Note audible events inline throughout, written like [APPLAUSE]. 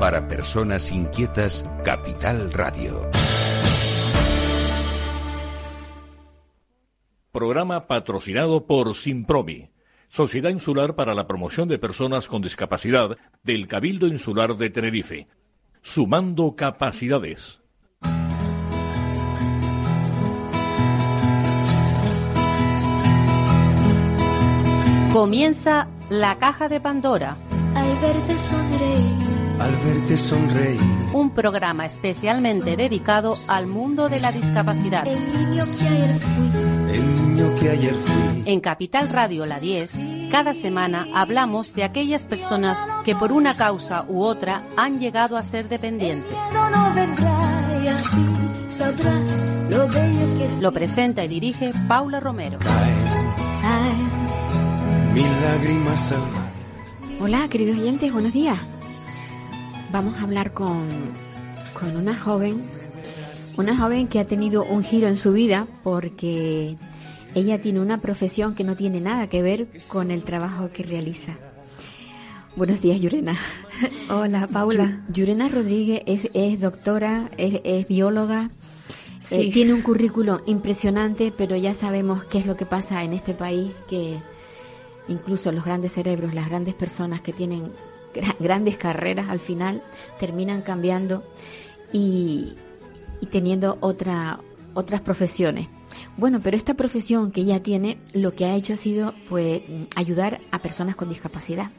Para personas inquietas, Capital Radio. Programa patrocinado por Simpromi, Sociedad Insular para la Promoción de Personas con Discapacidad del Cabildo Insular de Tenerife. Sumando capacidades. Comienza la caja de Pandora. Al verte sonreír. Al verte sonreír. Un programa especialmente dedicado al mundo de la discapacidad. El niño que ayer fui. El niño que ayer fui. En Capital Radio La 10, cada semana hablamos de aquellas personas que por una causa u otra han llegado a ser dependientes. No, no vendrá y así sabrás lo bello que es. Lo presenta y dirige Paula Romero. Caen mil lágrimas al mar. Hola, queridos oyentes, buenos días. Vamos a hablar con, con una joven, una joven que ha tenido un giro en su vida porque ella tiene una profesión que no tiene nada que ver con el trabajo que realiza. Buenos días, Yurena. Hola, Paula. Yu- Yurena Rodríguez es, es doctora, es, es bióloga, Sí. eh, tiene un currículum impresionante, pero ya sabemos qué es lo que pasa en este país, que incluso los grandes cerebros, las grandes personas que tienen gra- grandes carreras al final terminan cambiando y, y teniendo otra, otras profesiones. Bueno, pero esta profesión que ella tiene, lo que ha hecho ha sido pues ayudar a personas con discapacidad.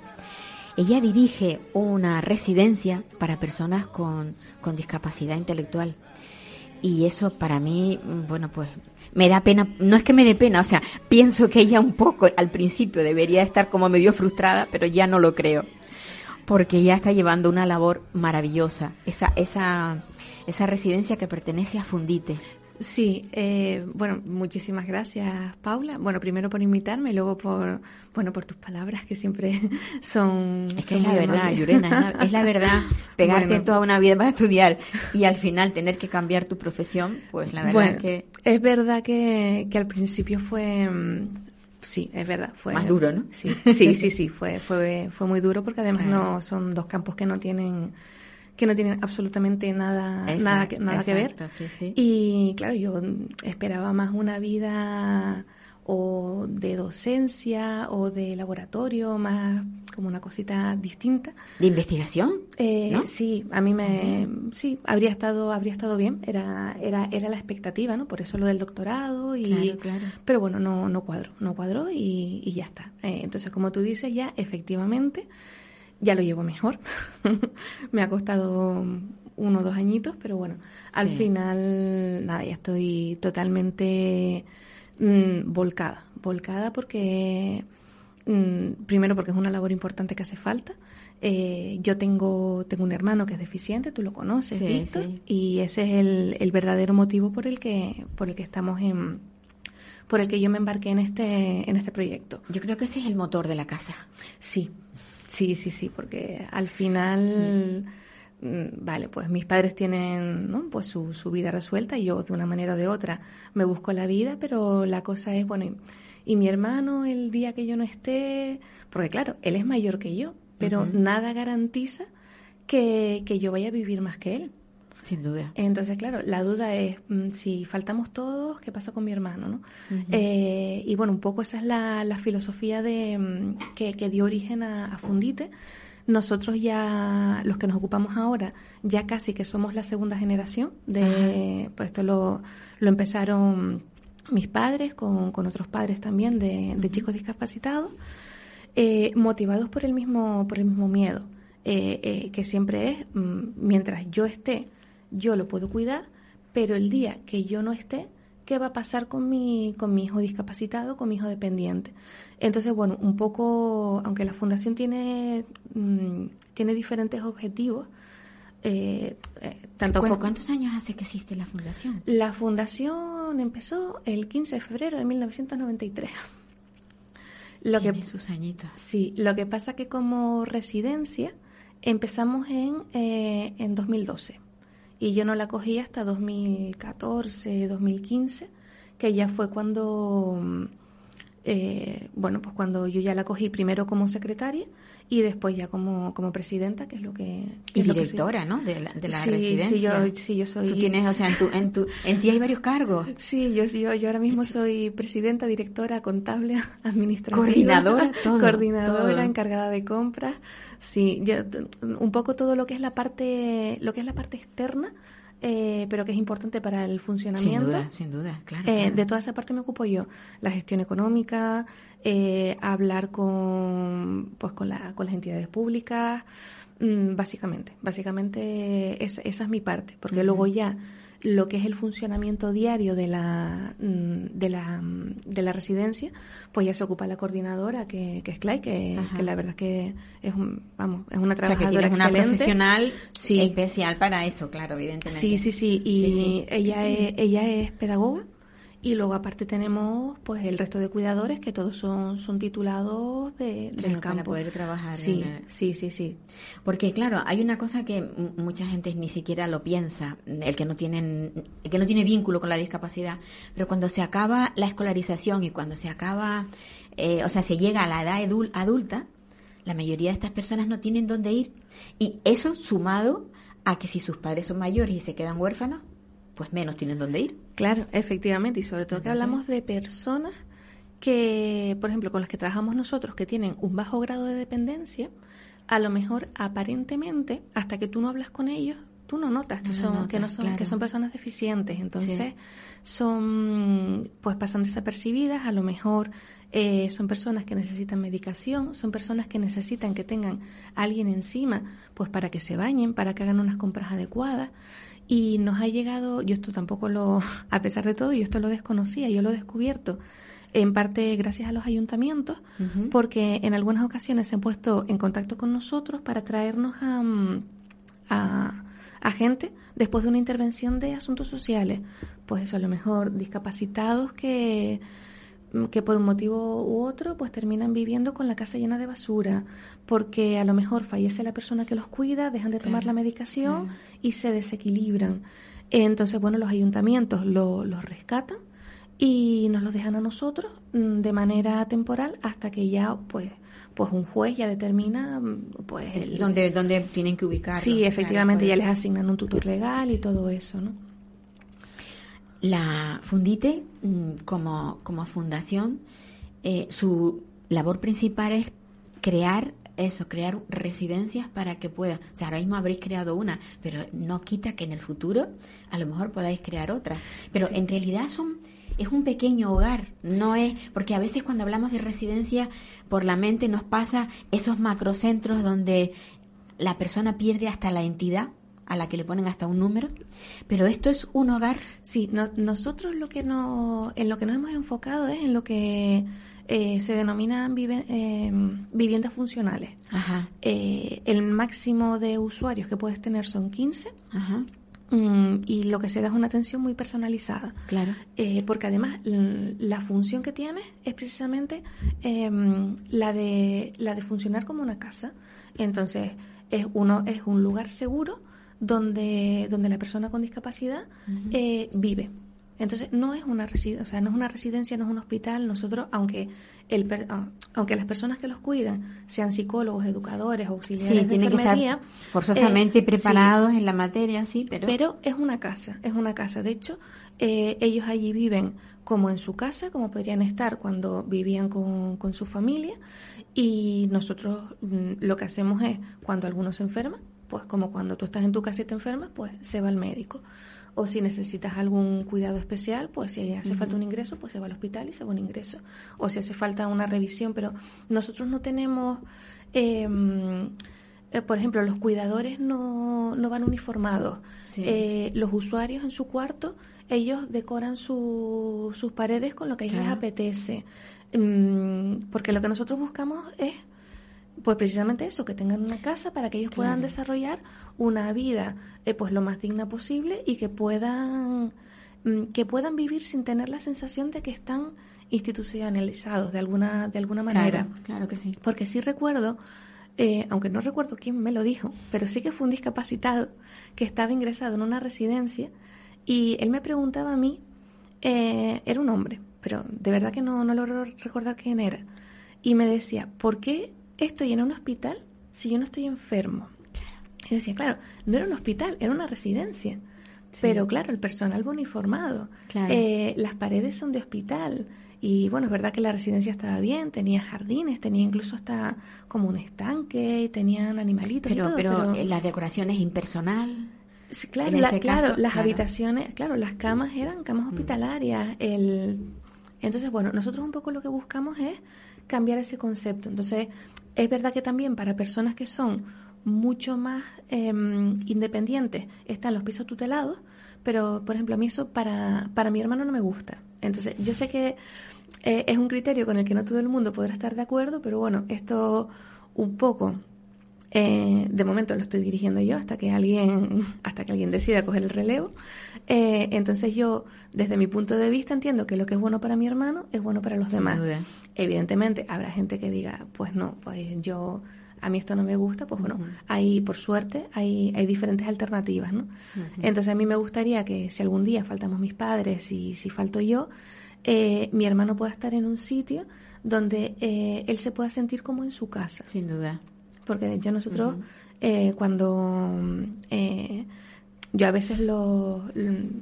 Ella dirige una residencia para personas con, con discapacidad intelectual. Y eso para mí, bueno, pues me da pena, no es que me dé pena, o sea, pienso que ella un poco al principio debería estar como medio frustrada, pero ya no lo creo, porque ella está llevando una labor maravillosa, esa, esa, esa residencia que pertenece a Fundite. Sí, eh, bueno, muchísimas gracias, Paula. Bueno, primero por invitarme, luego por, bueno, por tus palabras que siempre [LAUGHS] son. Es que son es la verdad, amables. Yurena, es la, es la verdad, [LAUGHS] pegarte Bueno. toda una vida para estudiar y al final tener que cambiar tu profesión, pues la verdad Bueno, que es verdad que, que al principio fue. Sí, es verdad. Fue, Más duro, ¿no? Sí, sí, sí, sí, [LAUGHS] fue, fue, fue muy duro porque además Claro. no son dos campos que no tienen que no tienen absolutamente nada nada que, Exacto, nada que ver exacto, sí, sí. y claro yo esperaba más una vida o de docencia o de laboratorio más como una cosita distinta de investigación. eh, ¿No? Sí, a mí me, sí, habría estado, habría estado bien. Era, era, era la expectativa, ¿no? Por eso lo del doctorado y, Claro, claro. pero bueno, no, no cuadró, no cuadró y, y ya está. Eh, entonces, como tú dices, ya efectivamente, ya lo llevo mejor. [LAUGHS] me ha costado uno o dos añitos, pero bueno, al Sí. final, nada, ya estoy totalmente mm, volcada, volcada porque Mm, primero porque es una labor importante que hace falta. Eh, yo tengo, tengo un hermano que es deficiente, tú lo conoces, Sí, Víctor, sí. y ese es el, el verdadero motivo por el que, por el que estamos en, por el que yo me embarqué en este, en este proyecto. Yo creo que ese es el motor de la casa. Sí, sí, sí, sí, porque al final, vale, pues mis padres tienen ¿no? pues su, su vida resuelta y yo de una manera o de otra me busco la vida, pero la cosa es, bueno, y, y mi hermano el día que yo no esté, porque claro, él es mayor que yo, pero nada garantiza que, que yo vaya a vivir más que él. Sin duda. Entonces, claro, la duda es mm, si faltamos todos, ¿qué pasa con mi hermano? ¿no? Eh, y bueno, un poco esa es la, la filosofía de, mm, que, que dio origen a, a Fundite. Nosotros ya, los que nos ocupamos ahora, ya casi que somos la segunda generación de, pues esto lo, lo empezaron mis padres con, con otros padres también de, de chicos discapacitados, eh, motivados por el mismo, por el mismo miedo, eh, eh, que siempre es, mm, mientras yo esté, yo lo puedo cuidar, pero el día que yo no esté, ¿qué va a pasar con mi, con mi hijo discapacitado, con mi hijo dependiente? Entonces, bueno, un poco, aunque la fundación tiene, mm, tiene diferentes objetivos, eh, eh, tanto ¿Cu- fo- ¿Cuántos años hace que existe la fundación? la fundación empezó el 15 de febrero de 1993. Lo que, Tiene sus añitos. sí, lo que pasa que como residencia empezamos en, eh, en 2012 y yo no la cogí hasta 2014, 2015, que ya fue cuando mm, eh, bueno, pues cuando yo ya la cogí primero como secretaria y después ya como, como presidenta, que es lo que... y directora, ¿no? De la, de la Sí, residencia. sí, yo, sí, yo soy... Tú tienes, o sea, en, tu, en, tu, en ti hay varios cargos. Sí, yo, yo, yo ahora mismo soy presidenta, directora, contable, [LAUGHS] administrativa. Coordinadora, [LAUGHS] todo, Coordinadora, todo. encargada de compras. Sí, yo, un poco todo lo que es la parte, lo que es la parte externa, eh, pero que es importante para el Sin funcionamiento. duda, sin duda, claro. Eh, claro. De toda esa parte me ocupo yo. La gestión económica, eh, hablar con, pues, con, la, con las entidades públicas, mm, básicamente. Básicamente es- esa es mi parte, porque luego ya lo que es el funcionamiento diario de la, mm, de la, mm, de la residencia, pues ya se ocupa la coordinadora, que, que es Clay, que, la verdad es que es, un, vamos, es una O sea, que trabajadora una excelente. profesional Sí. especial para eso, claro, evidentemente. Sí, sí, sí. Y Sí, sí. Ella, es, ella es pedagoga. Y luego aparte tenemos pues el resto de cuidadores que todos son, son titulados de, del campo. para poder trabajar. Sí, en el- sí, sí, sí. Porque claro, hay una cosa que mucha gente ni siquiera lo piensa, el que no tienen, el que no tiene vínculo con la discapacidad, pero cuando se acaba la escolarización y cuando se acaba, eh, o sea, se llega a la edad adulta, la mayoría de estas personas no tienen dónde ir y eso sumado a que si sus padres son mayores y se quedan huérfanos, pues menos tienen dónde ir. Claro, efectivamente. Y sobre todo que hablamos de personas que, por ejemplo, con las que trabajamos nosotros, que tienen un bajo grado de dependencia, a lo mejor aparentemente, hasta que tú no hablas con ellos, tú no notas que No son que no son claro. que son personas deficientes entonces Sí. son pues pasan desapercibidas a lo mejor eh, son personas que necesitan medicación son personas que necesitan que tengan a alguien encima pues para que se bañen para que hagan unas compras adecuadas y nos ha llegado yo esto tampoco lo [LAUGHS] a pesar de todo yo esto lo desconocía yo lo he descubierto en parte gracias a los ayuntamientos porque en algunas ocasiones se han puesto en contacto con nosotros para traernos a, mm, a, a gente después de una intervención de asuntos sociales. Pues eso, a lo mejor discapacitados que, que por un motivo u otro pues terminan viviendo con la casa llena de basura, porque a lo mejor fallece la persona que los cuida, dejan de tomar Claro, la medicación claro. y se desequilibran. Entonces, bueno, los ayuntamientos lo- los rescatan y nos los dejan a nosotros mm, de manera temporal hasta que ya pues pues un juez ya determina mm, pues el, donde, donde tienen que ubicar. sí efectivamente ya les asignan un tutor legal y todo eso no La Fundite, mm, como, como fundación, eh, su labor principal es crear eso, crear residencias para que pueda. O sea, ahora mismo habréis creado una, pero no quita que en el futuro a lo mejor podáis crear otra. Pero en realidad son es un pequeño hogar, no es porque a veces cuando hablamos de residencia por la mente nos pasa esos macrocentros donde la persona pierde hasta la entidad a la que le ponen hasta un número, pero esto es un hogar. Sí no- nosotros lo que no en lo que nos hemos enfocado es en lo que eh, se denominan vive- eh, viviendas funcionales. Ajá, Eh, el máximo de usuarios que puedes tener son 15 ajá, mm, y lo que se da es una atención muy personalizada. Claro. Eh, porque además la función que tiene es precisamente em, la de la de funcionar como una casa. Entonces es uno es un lugar seguro donde donde la persona con discapacidad eh, vive entonces no es una residencia o sea no es una residencia no es un hospital nosotros aunque el per- ah, aunque las personas que los cuidan sean psicólogos educadores auxiliares Sí, de tienen que estar enfermería forzosamente eh, sí. preparados en la materia, sí, pero, Pero es una casa, es una casa. De hecho, eh, ellos allí viven como en su casa, como podrían estar cuando vivían con, con su familia. Y nosotros mm, lo que hacemos es, cuando alguno se enferma, pues como cuando tú estás en tu casa y te enfermas, pues se va al médico. O si necesitas algún cuidado especial, pues si hace falta un ingreso, pues se va al hospital y se va un ingreso. O si hace falta una revisión, pero nosotros no tenemos... em, eh, por ejemplo, los cuidadores no, no van uniformados. Sí. Eh, los usuarios en su cuarto, ellos decoran su- sus paredes con lo que a ellos les apetece. Mm, porque lo que nosotros buscamos es, pues precisamente eso, que tengan una casa para que ellos puedan desarrollar una vida eh, pues lo más digna posible y que puedan mm, que puedan vivir sin tener la sensación de que están institucionalizados de alguna de alguna manera. claro, claro que sí. Porque sí recuerdo, eh, aunque no recuerdo quién me lo dijo, pero sí que fue un discapacitado que estaba ingresado en una residencia y él me preguntaba a mí, eh, era un hombre, pero de verdad que no, no logro recordar quién era. Y me decía, ¿por qué estoy en un hospital si yo no estoy enfermo? Y decía, claro, no era un hospital, era una residencia. Pero claro, el personal va uniformado. Eh, las paredes son de hospital. Y bueno, es verdad que la residencia estaba bien, tenía jardines, tenía incluso hasta como un estanque, y tenían animalitos. Pero, y todo, pero, la decoración es impersonal. claro, este claro las habitaciones, claro, las camas eran camas mm. hospitalarias. El, entonces, bueno, nosotros un poco lo que buscamos es cambiar ese concepto. Entonces, es verdad que también para personas que son mucho más em, independientes están los pisos tutelados, pero por ejemplo a mí eso para, para mi hermano no me gusta. Entonces yo sé que eh, es un criterio con el que no todo el mundo podrá estar de acuerdo, pero bueno, esto un poco eh, de momento lo estoy dirigiendo yo hasta que alguien [LAUGHS] hasta que alguien decida coger el relevo eh, entonces yo desde mi punto de vista entiendo que lo que es bueno para mi hermano es bueno para los demás evidentemente habrá gente que diga pues no pues yo a mí esto no me gusta, pues bueno, hay, por suerte, hay, hay diferentes alternativas, ¿no? Entonces a mí me gustaría que si algún día faltamos mis padres y si falto yo, eh, mi hermano pueda estar en un sitio donde eh, él se pueda sentir como en su casa. Sin duda. Porque de hecho nosotros, eh, cuando yo a veces lo,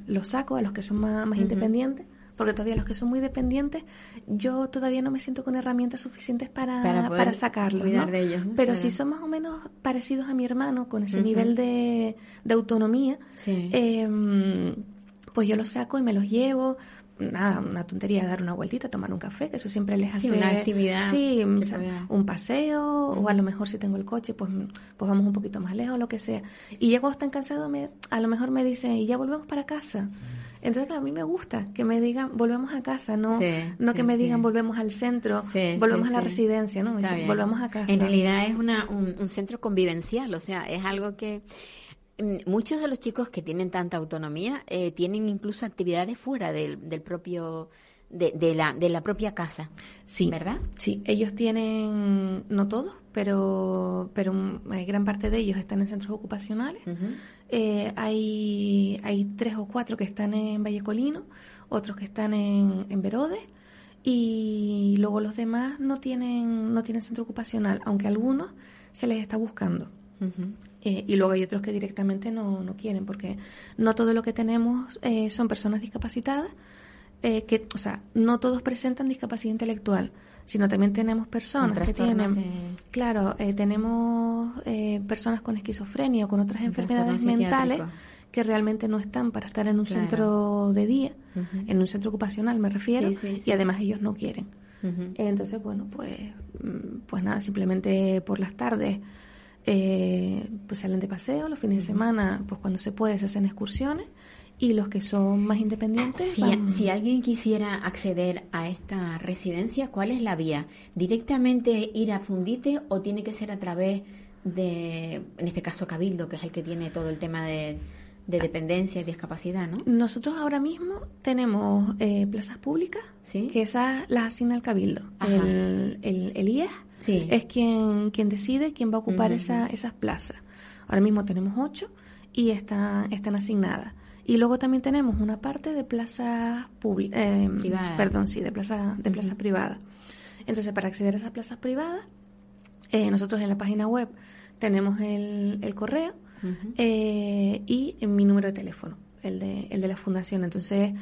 lo, saco a los que son más, más independientes, porque todavía los que son muy dependientes, yo todavía no me siento con herramientas suficientes para, para, sacarlos. de ellos. Pero si son más o menos parecidos a mi hermano, con ese nivel de, de autonomía, em, pues yo los saco y me los llevo nada, una tontería, dar una vueltita, tomar un café, que eso siempre les hace... una actividad. Sí, un paseo, o a lo mejor si tengo el coche, pues, pues vamos un poquito más lejos, lo que sea. Y ya cuando están cansados, me, a lo mejor me dicen, y ya volvemos para casa. Entonces, a mí me gusta que me digan, volvemos a casa, no, no que me digan, volvemos al centro, volvemos a la residencia, ¿no? volvemos a casa. En realidad es una, un, centro convivencial, o sea, es algo que mm, muchos de los chicos que tienen tanta autonomía eh, tienen incluso actividades fuera del, del propio de, de, la, de la propia casa. Sí. ¿Verdad? Sí, ellos tienen, no todos, pero, pero eh, gran parte de ellos están en centros ocupacionales. Eh, hay, hay tres o cuatro que están en Vallecolino, otros que están en, en Verode y luego los demás no tienen, no tienen centro ocupacional, aunque algunos se les está buscando. Eh, y luego hay otros que directamente no, no quieren, porque no todo lo que tenemos son personas discapacitadas, eh, que, o sea, no todos presentan discapacidad intelectual, sino también tenemos personas que tienen, claro, eh, tenemos eh, personas con esquizofrenia o con otras enfermedades mentales que realmente no están para estar en un centro de día, en un centro ocupacional me refiero, y además ellos no quieren. Entonces, bueno, pues, mm, pues nada, simplemente por las tardes pues salen de paseo, los fines de semana, pues cuando se puede se hacen excursiones y los que son más independientes. Si, si, alguien quisiera acceder a esta residencia, ¿cuál es la vía? ¿Directamente ir a Fundite o tiene que ser a través de, en este caso, Cabildo, que es el que tiene todo el tema de, dependencia y discapacidad, ¿no? Nosotros ahora mismo tenemos eh, plazas públicas, que esas las asigna el Cabildo. El, el, IES es quien, quien decide quién va a ocupar esa, esas plazas. Ahora mismo tenemos ocho y están, están asignadas. Y luego también tenemos una parte de plaza pública, eh, perdón, sí, de plaza, de plaza privada. Entonces, para acceder a esas plazas privadas, eh, nosotros en la página web tenemos el, el correo eh, y mi número de teléfono, el de, el de la fundación. Entonces,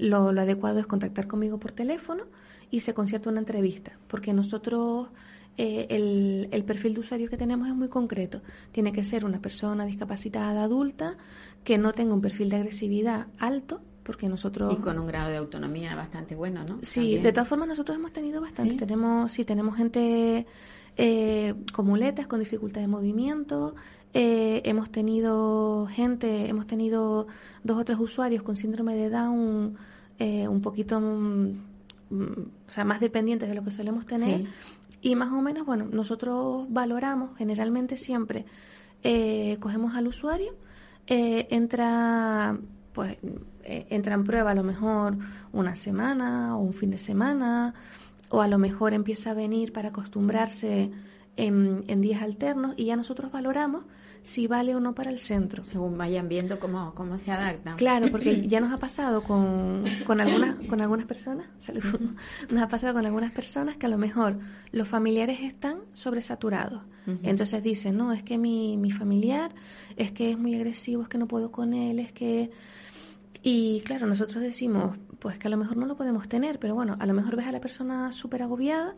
lo, lo adecuado es contactar conmigo por teléfono y se concierta una entrevista, porque nosotros el, el, perfil de usuario que tenemos es muy concreto. Tiene que ser una persona discapacitada adulta que no tenga un perfil de agresividad alto, porque nosotros... Y con un grado de autonomía bastante bueno, ¿no? Sí, de todas formas nosotros hemos tenido bastante. Tenemos, sí, tenemos gente eh, con muletas, con dificultad de movimiento, eh, hemos tenido gente, hemos tenido dos o tres usuarios con síndrome de Down eh, un poquito, mm, o sea, más dependientes de lo que solemos tener. Y más o menos, bueno, nosotros valoramos generalmente siempre, cogemos al usuario, eh, entra pues eh, entra en prueba a lo mejor una semana o un fin de semana o a lo mejor empieza a venir para acostumbrarse en, en días alternos y ya nosotros valoramos si vale o no para el centro. Según vayan viendo cómo, cómo se adaptan. Claro, porque [CLEARS THROAT] ya nos ha pasado con, con, algunas, con algunas personas, nos ha pasado con algunas personas que a lo mejor los familiares están sobresaturados. Entonces dicen, no, es que mi, mi familiar es que es muy agresivo, es que no puedo con él, es que... Y claro, nosotros decimos, pues que a lo mejor no lo podemos tener, pero bueno, a lo mejor ves a la persona súper agobiada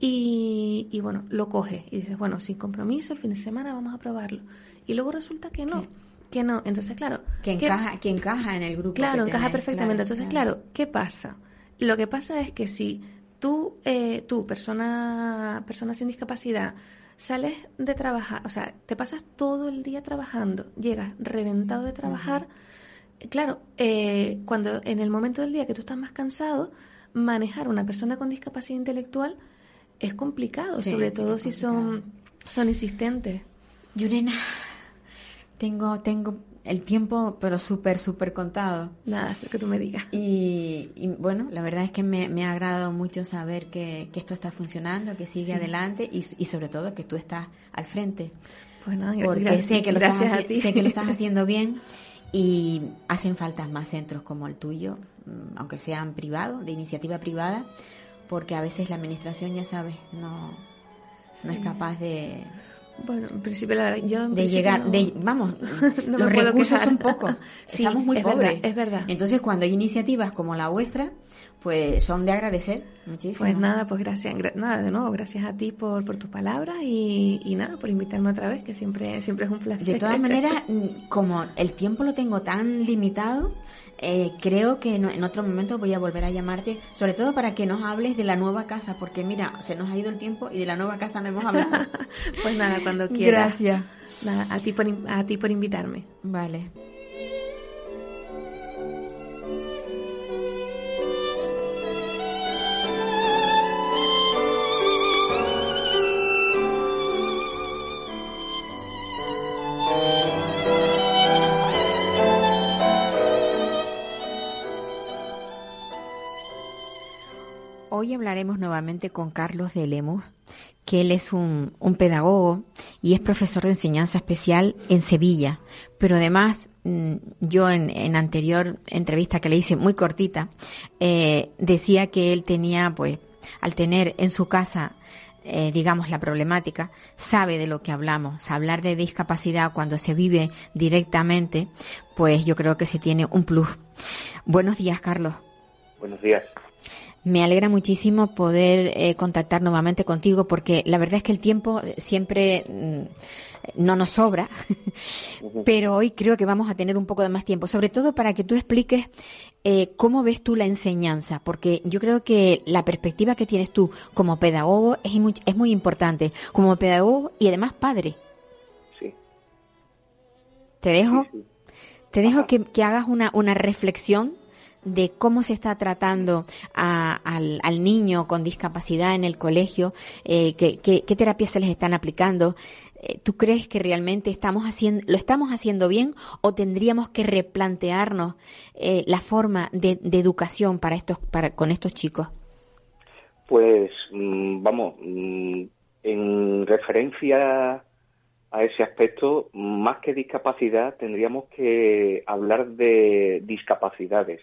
y, y, bueno, lo coge y dices, bueno, sin compromiso, el fin de semana vamos a probarlo. Y luego resulta que no. Que no, entonces claro. Que encaja, que encaja en el grupo. Claro, encaja perfectamente. entonces, claro. ¿qué pasa? Lo que pasa es que si tú, eh, tú, persona, persona sin discapacidad, sales de trabajar, o sea, te pasas todo el día trabajando, llegas reventado de trabajar, claro, eh, cuando en el momento del día que tú estás más cansado, manejar una persona con discapacidad intelectual es complicado, sobre todo si son, son insistentes. Yurena, tengo, tengo el tiempo, pero súper, súper contado. Nada, lo que tú me digas. Y, bueno, la verdad es que me, ha agradado mucho saber que, esto está funcionando, que sigue adelante y, sobre todo que tú estás al frente. Pues nada, porque gracias, sé que, lo estás, sé que lo estás haciendo bien [LAUGHS] y hacen falta más centros como el tuyo, mm, aunque sean privados, de iniciativa privada, porque a veces la administración, ya sabes, no, no es capaz de bueno, en principio la verdad, yo de llegar, de, vamos, [LAUGHS] no los recursos son pocos, [LAUGHS] sí, estamos muy es pobres. Verdad, es verdad. Entonces, cuando hay iniciativas como la vuestra, pues son de agradecer muchísimo. Pues nada, pues gracias, nada, de nuevo, gracias a ti por, por tus palabras y, y, nada, por invitarme otra vez, que siempre, siempre es un placer. De todas [LAUGHS] maneras, como el tiempo lo tengo tan limitado, eh, creo que en otro momento voy a volver a llamarte, sobre todo para que nos hables de la nueva casa, porque mira, se nos ha ido el tiempo y de la nueva casa no hemos hablado. [LAUGHS] pues nada, cuando [LAUGHS] quieras. Gracias. Nada, a ti por, a ti por invitarme. Vale. Hoy hablaremos nuevamente con Carlos de Lemus, que él es un, pedagogo y es profesor de enseñanza especial en Sevilla. Pero además, mm, yo en, anterior entrevista que le hice, muy cortita, eh, decía que él tenía, pues, al tener en su casa eh, digamos, la problemática, sabe de lo que hablamos. Hablar de discapacidad cuando se vive directamente, pues yo creo que se tiene un plus. Buenos días, Carlos. Buenos días. Me alegra muchísimo poder eh, contactar nuevamente contigo porque la verdad es que el tiempo siempre mm, no nos sobra, [LAUGHS] pero hoy creo que vamos a tener un poco de más tiempo, sobre todo para que tú expliques eh, cómo ves tú la enseñanza, porque yo creo que la perspectiva que tienes tú como pedagogo es muy, es muy importante, como pedagogo y además padre. Sí. Te dejo, te dejo que, que hagas una, una reflexión de cómo se está tratando al, niño con discapacidad en el colegio, eh, qué, qué, terapias se les están aplicando. Eh, ¿Tú crees que realmente estamos haciendo, lo estamos haciendo bien o tendríamos que replantearnos eh, la forma de, educación para estos, para, con estos chicos? Pues mm, vamos, mm, en referencia a ese aspecto, más que discapacidad, tendríamos que hablar de discapacidades.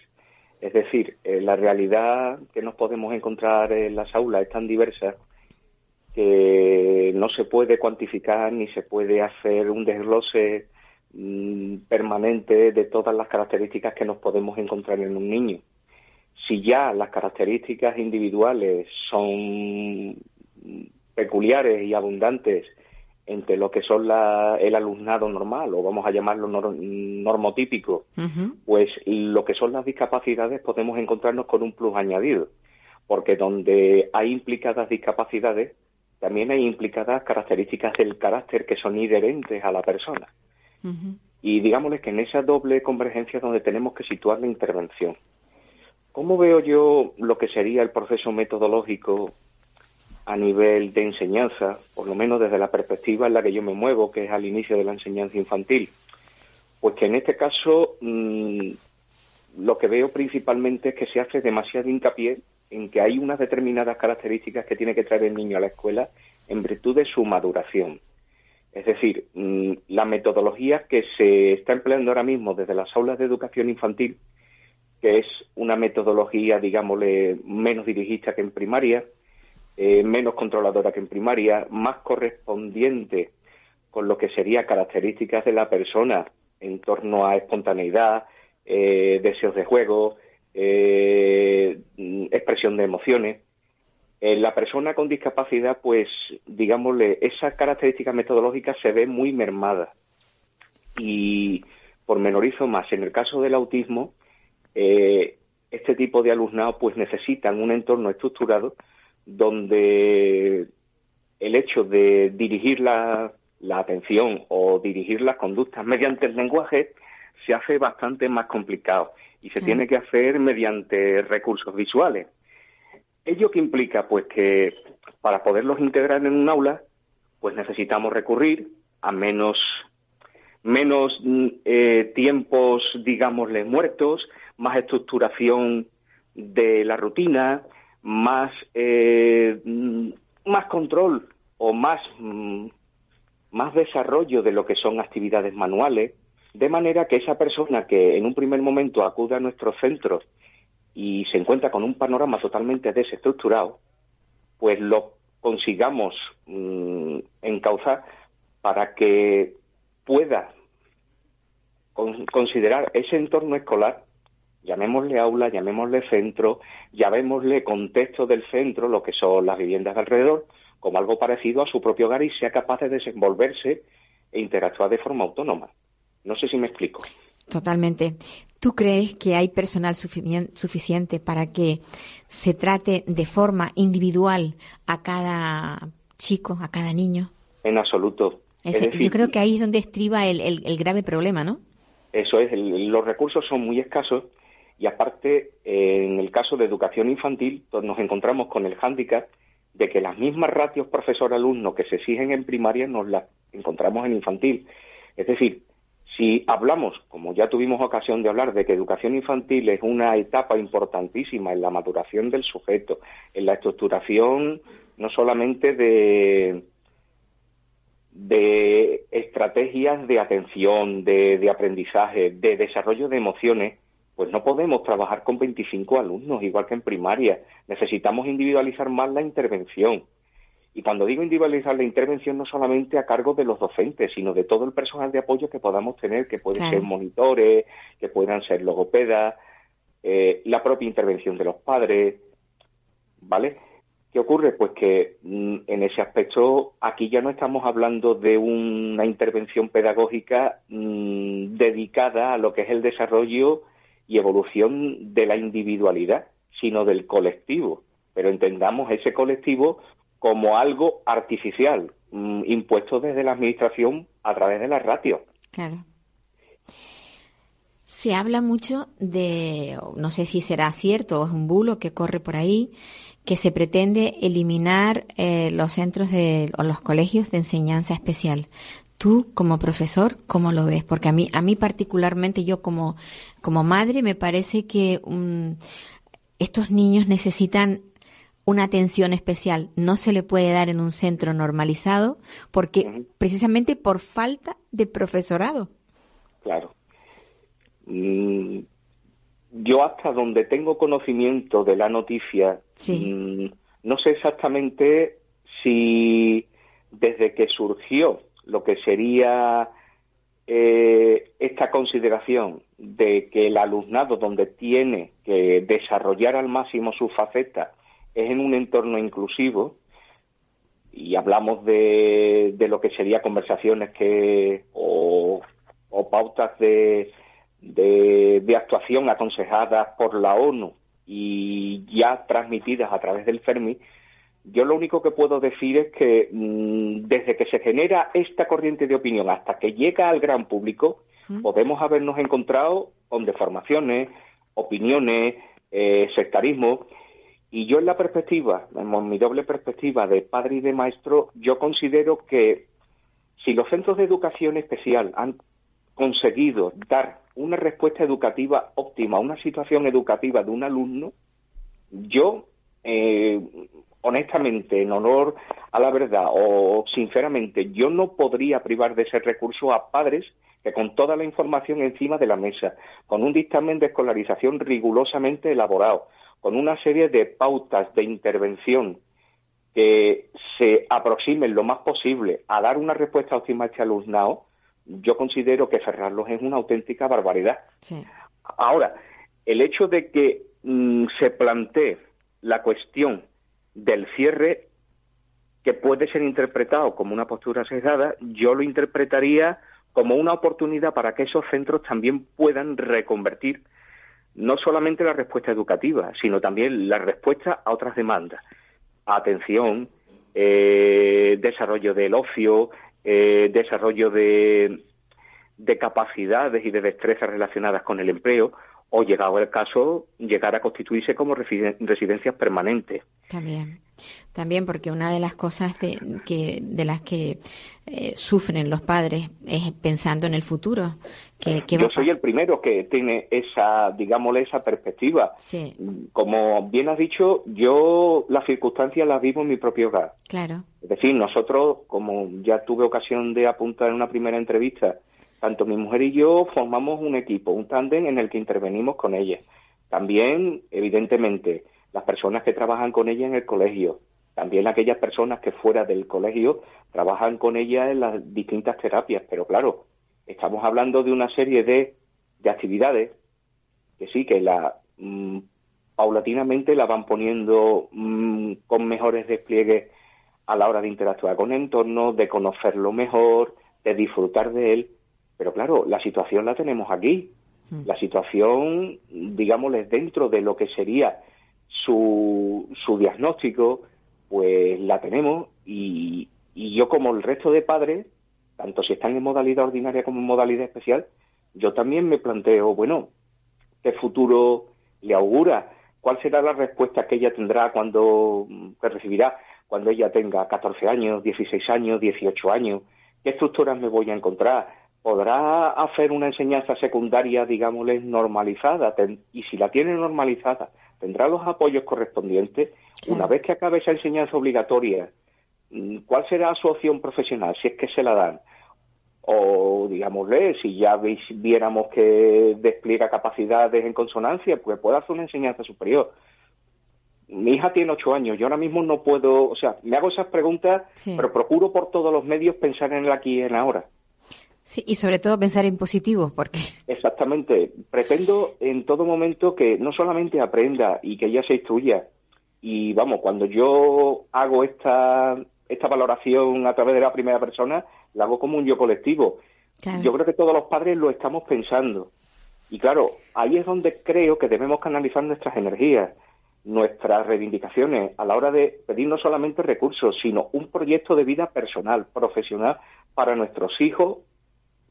Es decir, eh, la realidad que nos podemos encontrar en las aulas es tan diversa que no se puede cuantificar ni se puede hacer un desglose mm, permanente de todas las características que nos podemos encontrar en un niño. Si ya las características individuales son peculiares y abundantes entre lo que son el alumnado normal, o vamos a llamarlo normotípico, pues lo que son las discapacidades podemos encontrarnos con un plus añadido, porque donde hay implicadas discapacidades, también hay implicadas características del carácter que son inherentes a la persona. Y digámosles que en esa doble convergencia es donde tenemos que situar la intervención. ¿Cómo veo yo lo que sería el proceso metodológico a nivel de enseñanza, por lo menos desde la perspectiva en la que yo me muevo, que es al inicio de la enseñanza infantil. Pues que en este caso mm, lo que veo principalmente es que se hace demasiado hincapié en que hay unas determinadas características que tiene que traer el niño a la escuela en virtud de su maduración. Es decir, mm, la metodología que se está empleando ahora mismo desde las aulas de educación infantil, que es una metodología, digámosle, menos dirigista que en primaria, eh, menos controladora que en primaria, más correspondiente con lo que sería características de la persona en torno a espontaneidad, eh, deseos de juego, eh, expresión de emociones. En la persona con discapacidad, pues, digámosle, esa característica metodológica se ve muy mermada. Y por menorizo más, en el caso del autismo, este tipo de alumnados pues necesitan un entorno estructurado donde el hecho de dirigir la, la atención o dirigir las conductas mediante el lenguaje se hace bastante más complicado y se tiene que hacer mediante recursos visuales. ¿Ello que implica? Pues que para poderlos integrar en un aula, pues necesitamos recurrir a menos, menos mm, eh, tiempos, digámosle, muertos, más estructuración de la rutina, más, eh, mm, más control o más, mm, más desarrollo de lo que son actividades manuales, de manera que esa persona que en un primer momento acude a nuestros centros y se encuentra con un panorama totalmente desestructurado, pues lo consigamos mm, encauzar para que pueda considerar ese entorno escolar, llamémosle aula, llamémosle centro, llamémosle contexto del centro, lo que son las viviendas de alrededor, como algo parecido a su propio hogar y sea capaz de desenvolverse e interactuar de forma autónoma. No sé si me explico. Totalmente. ¿Tú crees que hay personal suficiente para que se trate de forma individual a cada chico, a cada niño? En absoluto. yo creo que ahí es donde estriba el, grave problema, ¿no? Eso es, los recursos son muy escasos y aparte, en el caso de educación infantil, pues nos encontramos con el hándicap de que las mismas ratios profesor-alumno que se exigen en primaria nos las encontramos en infantil. Es decir, si hablamos, como ya tuvimos ocasión de hablar, de que educación infantil es una etapa importantísima en la maduración del sujeto, en la estructuración no solamente de, de estrategias de atención, de, de aprendizaje, de desarrollo de emociones, pues no podemos trabajar con 25 alumnos, igual que en primaria. Necesitamos individualizar más la intervención. Y cuando digo individualizar la intervención, no solamente a cargo de los docentes, sino de todo el personal de apoyo que podamos tener, que pueden ser monitores, que puedan ser logopedas, eh, la propia intervención de los padres, ¿vale? ¿Qué ocurre? Pues que mm, en ese aspecto aquí ya no estamos hablando de una intervención pedagógica mm, dedicada a lo que es el desarrollo y evolución de la individualidad, sino del colectivo. Pero entendamos ese colectivo como algo artificial, mm, impuesto desde la Administración a través de la ratio. Claro. Se habla mucho de, no sé si será cierto o es un bulo que corre por ahí, que se pretende eliminar eh, los centros de, o los colegios de enseñanza especial. Tú, como profesor, ¿cómo lo ves? Porque a mí, a mí particularmente, yo como, como madre, me parece que mm, estos niños necesitan una atención especial no se le puede dar en un centro normalizado porque precisamente por falta de profesorado. Claro. Mm, yo hasta donde tengo conocimiento de la noticia, mm, no sé exactamente si desde que surgió lo que sería eh, esta consideración de que el alumnado donde tiene que desarrollar al máximo su faceta es en un entorno inclusivo y hablamos de, de lo que sería conversaciones que o, pautas de, de, actuación aconsejadas por la ONU y ya transmitidas a través del Fermi, yo lo único que puedo decir es que mm, desde que se genera esta corriente de opinión hasta que llega al gran público, podemos habernos encontrado con deformaciones, opiniones, eh, sectarismo, y yo en la perspectiva, en mi doble perspectiva de padre y de maestro, yo considero que si los centros de educación especial han conseguido dar una respuesta educativa óptima a una situación educativa de un alumno, yo, eh, honestamente, en honor a la verdad o sinceramente yo no podría privar de ese recurso a padres que con toda la información encima de la mesa, con un dictamen de escolarización rigurosamente elaborado, con una serie de pautas de intervención que se aproximen lo más posible a dar una respuesta óptima a este alumnado, yo considero que cerrarlos es una auténtica barbaridad. Ahora, el hecho de que mm, se plantee la cuestión del cierre que puede ser interpretado como una postura sesgada, yo lo interpretaría como una oportunidad para que esos centros también puedan reconvertir no solamente la respuesta educativa, sino también la respuesta a otras demandas. Atención, eh, desarrollo del ocio, eh, desarrollo de, de capacidades y de destrezas relacionadas con el empleo, o llegado el caso, llegar a constituirse como residencias permanentes. También, también porque una de las cosas de, que, de las que eh, sufren los padres es pensando en el futuro. Que, Yo soy el primero que tiene esa, digámosle, esa perspectiva. Sí. Como bien has dicho, yo las circunstancias las vivo en mi propio hogar. Claro. Es decir, nosotros, como ya tuve ocasión de apuntar en una primera entrevista, tanto mi mujer y yo formamos un equipo, un tándem en el que intervenimos con ella. También, evidentemente, las personas que trabajan con ella en el colegio, también aquellas personas que fuera del colegio trabajan con ella en las distintas terapias, pero claro, estamos hablando de una serie de, de actividades que sí, que la mm, paulatinamente la van poniendo mm, con mejores despliegues a la hora de interactuar con el entorno, de conocerlo mejor, de disfrutar de él, pero claro, la situación la tenemos aquí. Hmm. La situación, digámosles, dentro de lo que sería su, su diagnóstico, pues la tenemos y, y yo como el resto de padres, tanto si están en modalidad ordinaria como en modalidad especial, yo también me planteo, bueno, ¿qué futuro le augura? ¿Cuál será la respuesta que ella tendrá cuando, que recibirá cuando ella tenga 14 años, 16 años, 18 años? ¿Qué estructuras me voy a encontrar? Podrá hacer una enseñanza secundaria, digámosle, normalizada, y si la tiene normalizada, tendrá los apoyos correspondientes. Una vez que acabe esa enseñanza obligatoria, mm, ¿cuál será su opción profesional, si es que se la dan? O, digámosle, si ya viéramos que despliega capacidades en consonancia, pues puede hacer una enseñanza superior. Mi hija tiene ocho años, yo ahora mismo no puedo, o sea, me hago esas preguntas, pero procuro por todos los medios pensar en el aquí y en ahora. Sí, y sobre todo pensar en positivo, porque... Exactamente. Pretendo en todo momento que no solamente aprenda y que ella se instruya. Y vamos, cuando yo hago esta, esta valoración a través de la primera persona, la hago como un yo colectivo. Yo creo que todos los padres lo estamos pensando. Y claro, ahí es donde creo que debemos canalizar nuestras energías, nuestras reivindicaciones, a la hora de pedir no solamente recursos, sino un proyecto de vida personal, profesional, para nuestros hijos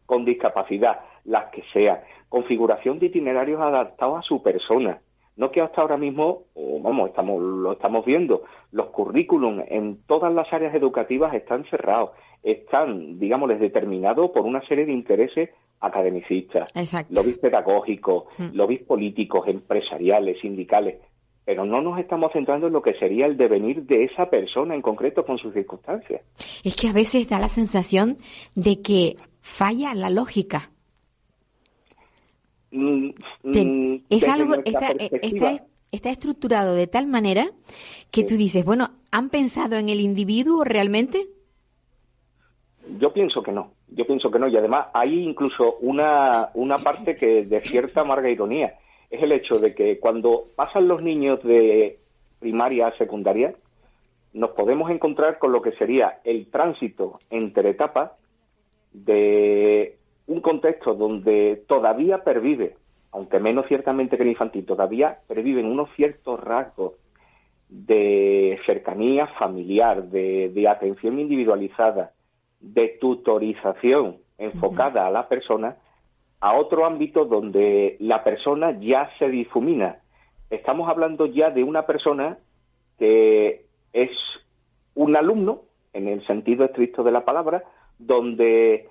con discapacidad, las que sea, configuración de itinerarios adaptados a su persona. No que hasta ahora mismo, vamos, estamos, lo estamos viendo, los currículum en todas las áreas educativas están cerrados, están, digamos, determinados por una serie de intereses academicistas, lobbies pedagógicos, mm. lobbies políticos, empresariales, sindicales, pero no nos estamos centrando en lo que sería el devenir de esa persona en concreto con sus circunstancias. Es que a veces da la sensación de que falla la lógica. Mm, mm, es algo, está, está, está, estructurado de tal manera que tú dices, bueno, ¿han pensado en el individuo realmente? Yo pienso que no, yo pienso que no, y además hay incluso una, una parte que de cierta amarga ironía, es el hecho de que cuando pasan los niños de primaria a secundaria, nos podemos encontrar con lo que sería el tránsito entre etapas de un contexto donde todavía pervive, aunque menos ciertamente que el infantil, todavía perviven unos ciertos rasgos de cercanía familiar, de, atención individualizada, de tutorización enfocada a la persona, a otro ámbito donde la persona ya se difumina. Estamos hablando ya de una persona que es un alumno, en el sentido estricto de la palabra, donde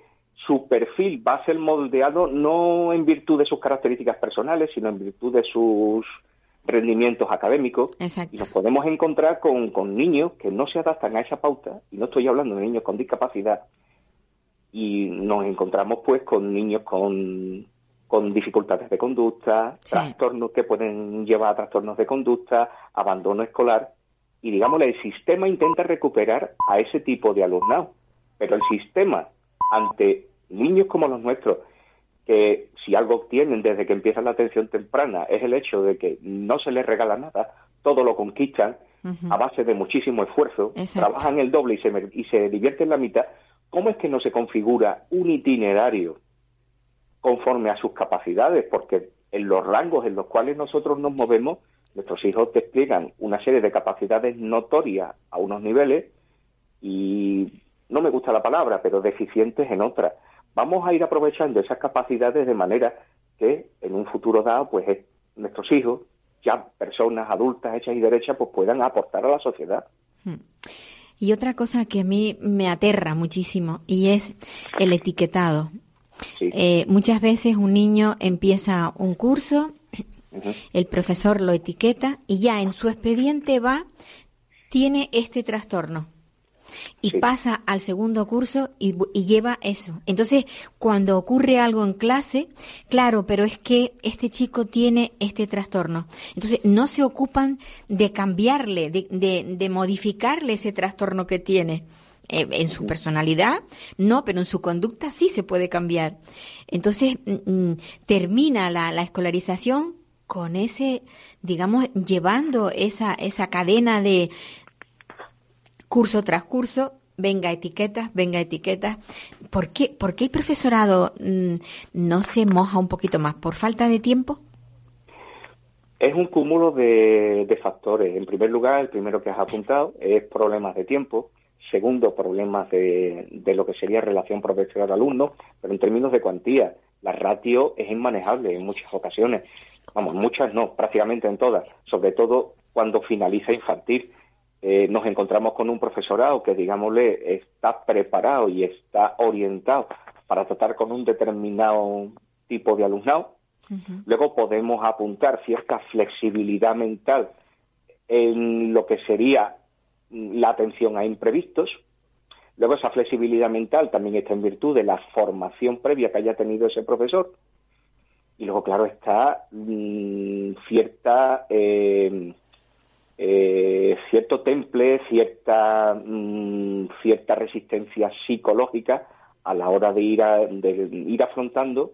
su perfil va a ser moldeado no en virtud de sus características personales, sino en virtud de sus rendimientos académicos Exacto. y nos podemos encontrar con, con niños que no se adaptan a esa pauta, y no estoy hablando de niños con discapacidad, y nos encontramos pues con niños con, con dificultades de conducta, Sí. trastornos que pueden llevar a trastornos de conducta, abandono escolar, y digámosle, el sistema intenta recuperar a ese tipo de alumnado, pero el sistema ante niños como los nuestros, que si algo obtienen desde que empieza la atención temprana es el hecho de que no se les regala nada, todo lo conquistan a base de muchísimo esfuerzo, Exacto. trabajan el doble y se, y se divierten la mitad, ¿cómo es que no se configura un itinerario conforme a sus capacidades? Porque en los rangos en los cuales nosotros nos movemos, nuestros hijos despliegan una serie de capacidades notorias a unos niveles y no me gusta la palabra, pero deficientes en otras. Vamos a ir aprovechando esas capacidades de manera que en un futuro dado, pues eh, nuestros hijos, ya personas adultas hechas y derechas, pues puedan aportar a la sociedad. Y otra cosa que a mí me aterra muchísimo y es el etiquetado. Sí. Eh, muchas veces un niño empieza un curso, el profesor lo etiqueta y ya en su expediente va, tiene este trastorno. Y Sí. pasa al segundo curso y lleva eso. Entonces, cuando ocurre algo en clase, claro, pero es que este chico tiene este trastorno. Entonces, no se ocupan de cambiarle, de, de, de modificarle ese trastorno que tiene. Eh, en su personalidad, no, pero en su conducta sí se puede cambiar. Entonces, mm, mm, termina la, la escolarización con ese, digamos, llevando esa, esa cadena de curso tras curso, venga etiquetas, venga etiquetas. ¿Por qué, por qué el profesorado mm, no se moja un poquito más? ¿Por falta de tiempo? Es un cúmulo de, factores. En primer lugar, el primero que has apuntado es problemas de tiempo. Segundo, problemas de, de lo que sería relación profesor-alumno, pero en términos de cuantía, la ratio es inmanejable en muchas ocasiones. Vamos, muchas no, prácticamente en todas. Sobre todo cuando finaliza infantil. Eh, nos encontramos con un profesorado que, digámosle, está preparado y está orientado para tratar con un determinado tipo de alumnado. Luego podemos apuntar cierta flexibilidad mental en lo que sería mm, la atención a imprevistos. Luego esa flexibilidad mental también está en virtud de la formación previa que haya tenido ese profesor. Y luego, claro, está mm, cierta eh, eh, cierto temple, cierta mm, cierta resistencia psicológica a la hora de ir a, de ir afrontando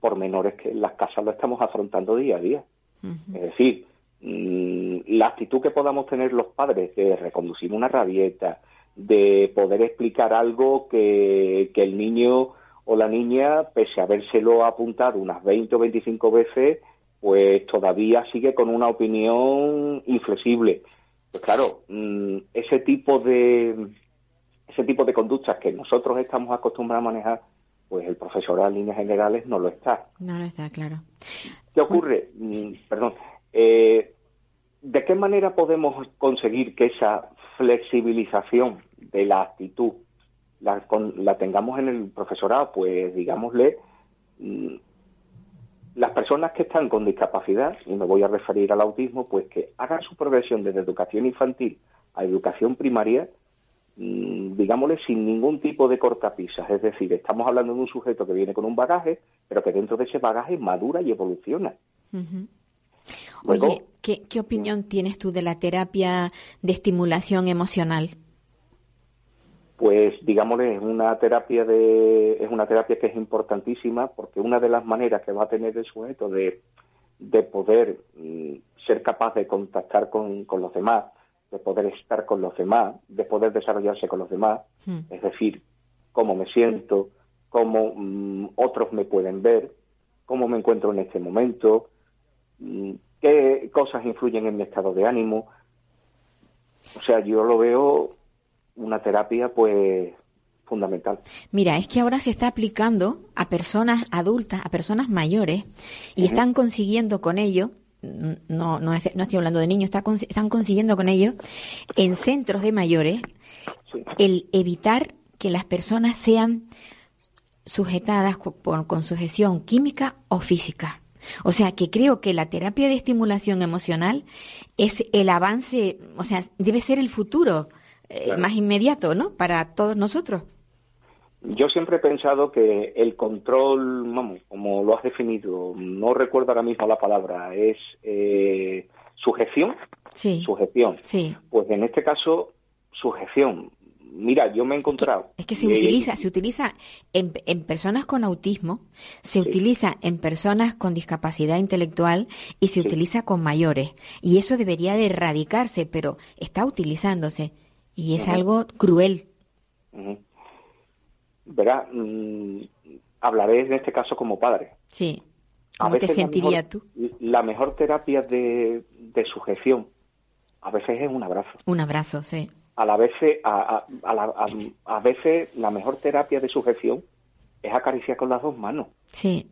pormenores que en las casas lo estamos afrontando día a día. Es decir, mm, la actitud que podamos tener los padres de reconducir una rabieta, de poder explicar algo que, que el niño o la niña, pese a habérselo apuntado unas 20 o 25 veces, pues todavía sigue con una opinión inflexible. Pues claro, mm, ese tipo de ese tipo de conductas que nosotros estamos acostumbrados a manejar, pues el profesorado en líneas generales no lo está. No, no está claro. ¿Qué ocurre? Mm, Perdón. eh, ¿De qué manera podemos conseguir que esa flexibilización de la actitud la, con- la tengamos en el profesorado? Pues digámosle, mm, las personas que están con discapacidad, y me voy a referir al autismo, pues que hagan su progresión desde educación infantil a educación primaria, mm, digámosle, sin ningún tipo de cortapisas. Es decir, estamos hablando de un sujeto que viene con un bagaje, pero que dentro de ese bagaje madura y evoluciona. Luego- Oye, ¿qué, ¿qué opinión tienes tú de la terapia de estimulación emocional? Pues digámosle, es una terapia de, es una terapia que es importantísima porque una de las maneras que va a tener el sujeto de, de poder mm, ser capaz de contactar con, con los demás, de poder estar con los demás, de poder desarrollarse con los demás, Hmm. es decir, cómo me siento, cómo mm, otros me pueden ver, cómo me encuentro en este momento, mm, qué cosas influyen en mi estado de ánimo. O sea, yo lo veo una terapia pues fundamental. Mira, es que ahora se está aplicando a personas adultas, a personas mayores, y están consiguiendo con ello, no, no, no estoy hablando de niños, está están consiguiendo con ello, en centros de mayores, Sí. el evitar que las personas sean sujetadas con sujeción química o física. O sea, que creo que la terapia de estimulación emocional es el avance, o sea, debe ser el futuro eh, más inmediato, ¿no? Para todos nosotros. Yo siempre he pensado que el control, vamos, como lo has definido, no recuerdo ahora mismo la palabra, es eh, sujeción. Sí. Sujeción. Sí. Pues en este caso, sujeción. Mira, yo me he encontrado. Es que se utiliza, se utiliza en, en personas con autismo, se utiliza en personas con discapacidad intelectual y se utiliza con mayores. Y eso debería de erradicarse, pero está utilizándose. Y es algo cruel. Ujú. Verá, mm, hablaré en este caso como padre. Sí. ¿Cómo te sentirías tú? La mejor terapia de, de sujeción a veces es un abrazo. Un abrazo, sí. A la veces, a, a- a la- a- a veces la mejor terapia de sujeción es acariciar con las dos manos. Sí.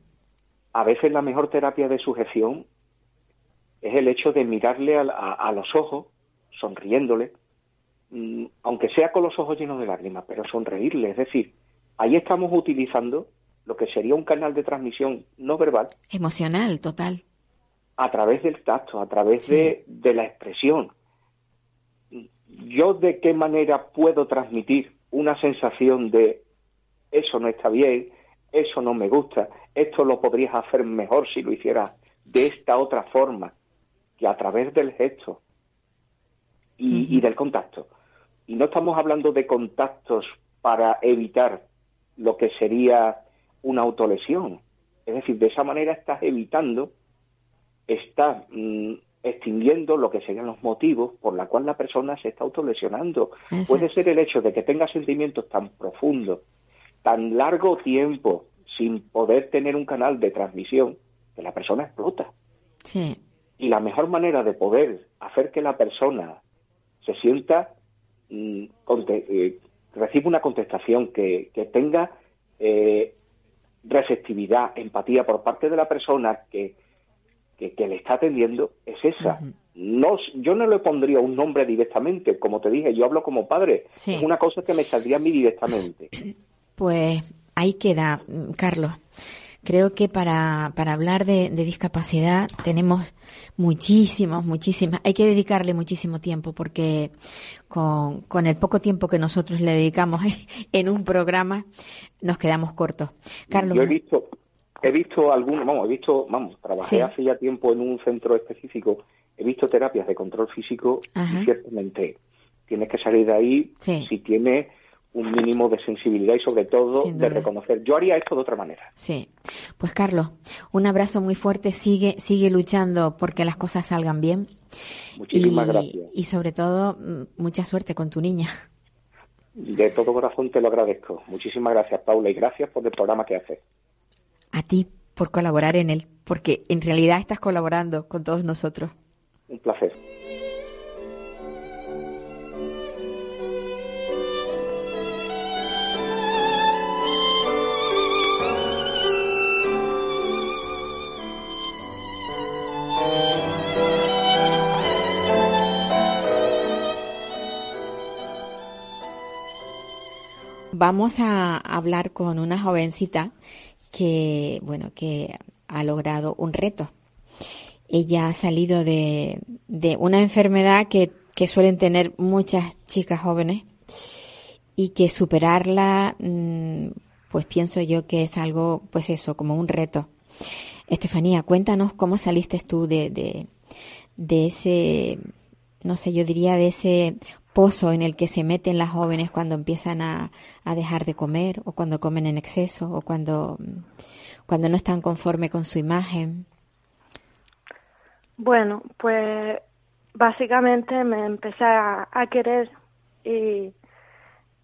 A veces la mejor terapia de sujeción es el hecho de mirarle a, a- a los ojos, sonriéndole, aunque sea con los ojos llenos de lágrimas, pero sonreírle. Es decir, ahí estamos utilizando lo que sería un canal de transmisión no verbal Emocional, total. a través del tacto, a través de, de la expresión. Yo de qué manera puedo transmitir una sensación de eso no está bien, eso no me gusta, esto lo podrías hacer mejor si lo hicieras de esta otra forma, que a través del gesto y, y del contacto. Y no estamos hablando de contactos para evitar lo que sería una autolesión. Es decir, de esa manera estás evitando está mm, extinguiendo lo que serían los motivos por la cual la persona se está autolesionando. Exacto. Puede ser el hecho de que tenga sentimientos tan profundos, tan largo tiempo, sin poder tener un canal de transmisión, que la persona explota. Sí. Y la mejor manera de poder hacer que la persona se sienta, mm, eh, reciba una contestación que, que tenga eh, receptividad, empatía por parte de la persona que, que, que le está atendiendo, es esa. no, yo no le pondría un nombre directamente, como te dije, yo hablo como padre. Sí. Es una cosa que me saldría a mí directamente. Pues ahí queda, mm, Carlos. Creo que para, para hablar de, de discapacidad tenemos muchísimos, muchísimas, hay que dedicarle muchísimo tiempo porque con, con el poco tiempo que nosotros le dedicamos [LAUGHS] en un programa nos quedamos cortos. Carlos, Yo he visto, he visto algunos, vamos, he visto, vamos, trabajé Sí. hace ya tiempo en un centro específico, he visto terapias de control físico Ajá. y ciertamente tienes que salir de ahí Sí. si tienes un mínimo de sensibilidad y sobre todo de reconocer. Yo haría esto de otra manera. Sí. Pues Carlos, un abrazo muy fuerte. Sigue, sigue luchando porque las cosas salgan bien. Muchísimas y, gracias. Y sobre todo, mm, mucha suerte con tu niña. De todo corazón te lo agradezco. Muchísimas gracias, Paula, y gracias por el programa que haces. A ti por colaborar en él, porque en realidad estás colaborando con todos nosotros. Un placer. Vamos a hablar con una jovencita que, bueno, que ha logrado un reto. Ella ha salido de, de una enfermedad que, que suelen tener muchas chicas jóvenes y que superarla, mm, pues pienso yo que es algo, pues eso, como un reto. Estefanía, cuéntanos cómo saliste tú de, de, de ese, no sé, yo diría de ese pozo en el que se meten las jóvenes cuando empiezan a, a dejar de comer o cuando comen en exceso o cuando, cuando no están conforme con su imagen. Bueno, pues básicamente me empecé a, a querer y,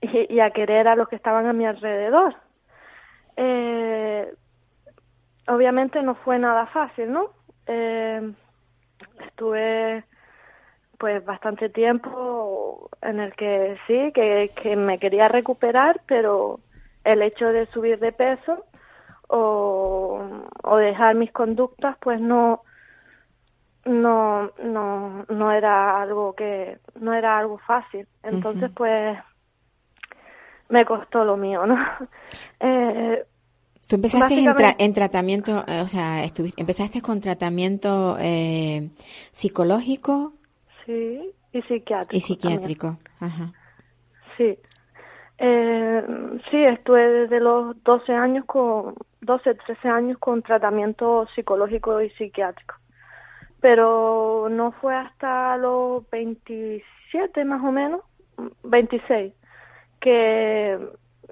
y, y a querer a los que estaban a mi alrededor. Eh, obviamente no fue nada fácil, ¿no? Eh, estuve pues bastante tiempo en el que sí, que, que me quería recuperar, pero el hecho de subir de peso o, o dejar mis conductas, pues no, no, no, no era algo que, no era algo fácil. Entonces, pues, me costó lo mío, ¿no? [LAUGHS] Eh, Tú empezaste en, tra- en tratamiento, eh, o sea, estuviste, empezaste con tratamiento eh, psicológico Sí, y psiquiátrico. y psiquiátrico. Ajá. Sí. Eh, sí, estuve desde los 12 años con 12, 13 años con tratamiento psicológico y psiquiátrico. Pero no fue hasta los 27 más o menos, 26, que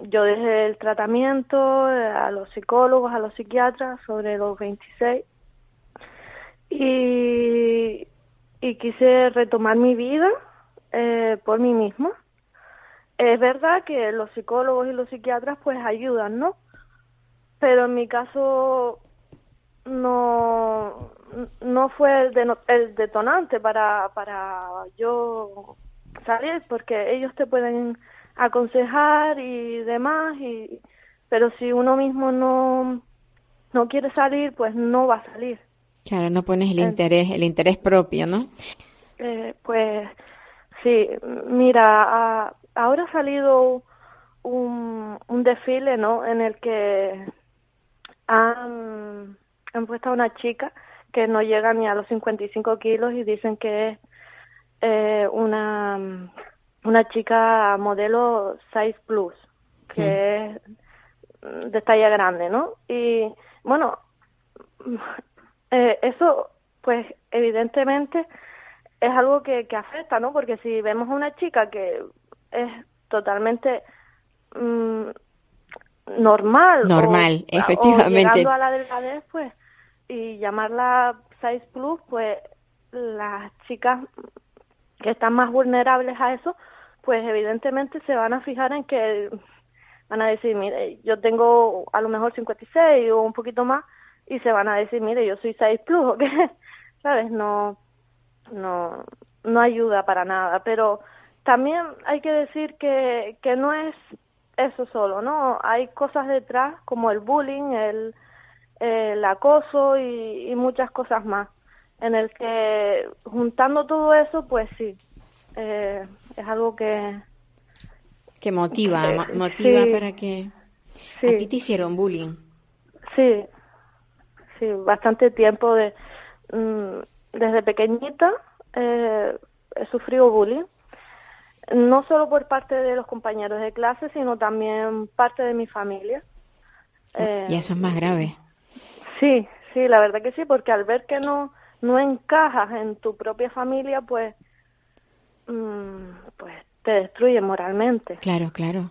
yo dejé el tratamiento eh, a los psicólogos, a los psiquiatras sobre los 26 y, y quise retomar mi vida eh, por mí misma. Es verdad que los psicólogos y los psiquiatras pues ayudan, ¿no? Pero en mi caso no no fue el, deno- el detonante para para yo salir porque ellos te pueden aconsejar y demás y pero si uno mismo no no quiere salir pues no va a salir Claro, no pones el Eh. interés, el interés propio, ¿no? Eh, pues sí, mira, a- ahora ha salido un, un desfile, ¿no? En el que han, han puesto a una chica que no llega ni a los 55 kilos y dicen que es eh, una, una chica modelo 6 plus, que es de talla grande, ¿no? Y bueno, eh, eso, pues evidentemente es algo que, que afecta, ¿no? Porque si vemos a una chica que es totalmente mm, normal, o- Normal, o, efectivamente. llegando a la delgadez, pues, y llamarla 6 plus, pues las chicas que están más vulnerables a eso, pues evidentemente se van a fijar en que van a decir, mire, yo tengo a lo mejor 56 o un poquito más, y se van a decir, mire, yo soy 6 plus, ¿o qué? [LAUGHS] ¿Sabes? No, no, no ayuda para nada, pero también hay que decir que, que no es eso solo, ¿no? Hay cosas detrás como el bullying, el, el acoso y, y muchas cosas más, en el que juntando todo eso, pues sí, eh, es algo que, Que motiva, Eh, mo- motiva sí. para que... Sí. A ti te hicieron bullying. Sí, sí, bastante tiempo de mm, desde pequeñita eh, he sufrido bullying, no solo por parte de los compañeros de clase, sino también parte de mi familia. Eh, y eso es más grave. Sí, sí, la verdad que sí, porque al ver que no no encajas en tu propia familia, pues mm, pues te destruye moralmente. Claro, claro.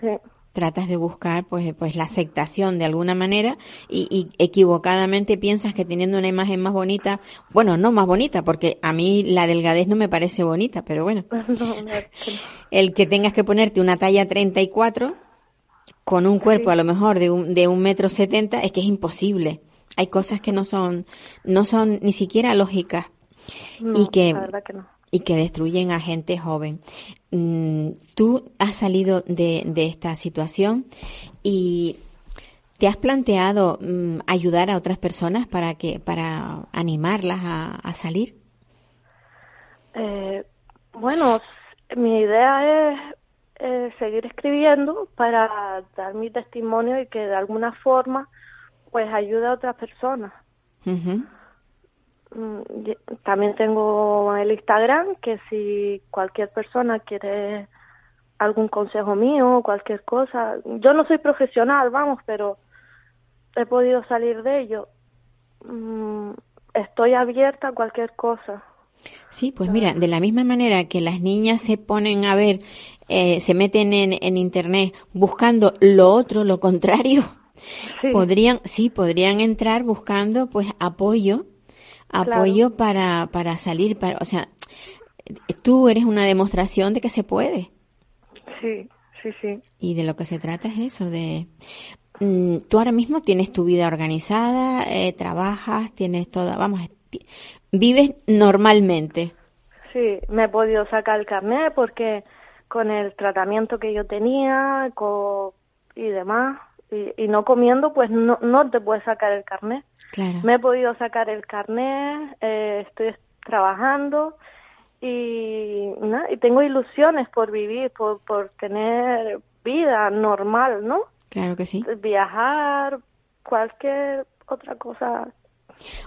Sí. Tratas de buscar pues, pues la aceptación de alguna manera y, y equivocadamente piensas que teniendo una imagen más bonita, bueno, no más bonita, porque a mí la delgadez no me parece bonita, pero bueno, [LAUGHS] el que tengas que ponerte una talla 34 con un cuerpo a lo mejor de un, de un metro setenta es que es imposible. Hay cosas que no son, no son ni siquiera lógicas No, y que la verdad que no. Y que destruyen a gente joven. Mm, Tú has salido de, de esta situación y te has planteado mm, ayudar a otras personas para que para animarlas a, a salir. Eh, bueno, mi idea es eh, seguir escribiendo para dar mi testimonio y que de alguna forma pues ayude a otras personas. Y- También tengo el Instagram que si cualquier persona quiere algún consejo mío o cualquier cosa, yo no soy profesional, vamos, pero he podido salir de ello. Mm, Estoy abierta a cualquier cosa. Sí, pues mira, de la misma manera que las niñas se ponen a ver, eh, se meten en, en internet buscando lo otro, lo contrario, Sí. podrían, sí, podrían entrar buscando pues apoyo, apoyo para, para salir, para, o sea, tú eres una demostración de que se puede. Sí, sí, sí. Y de lo que se trata es eso, de... mm, tú ahora mismo tienes tu vida organizada, eh, trabajas, tienes toda, vamos, vives normalmente. Sí, me he podido sacar el carnet porque con el tratamiento que yo tenía co- y demás, y, y no comiendo, pues no, no te puedes sacar el carnet. Claro. Me he podido sacar el carnet, eh, estoy trabajando y, nada, y tengo ilusiones por vivir, por, por tener vida normal, ¿no? Claro que sí. Viajar, cualquier otra cosa.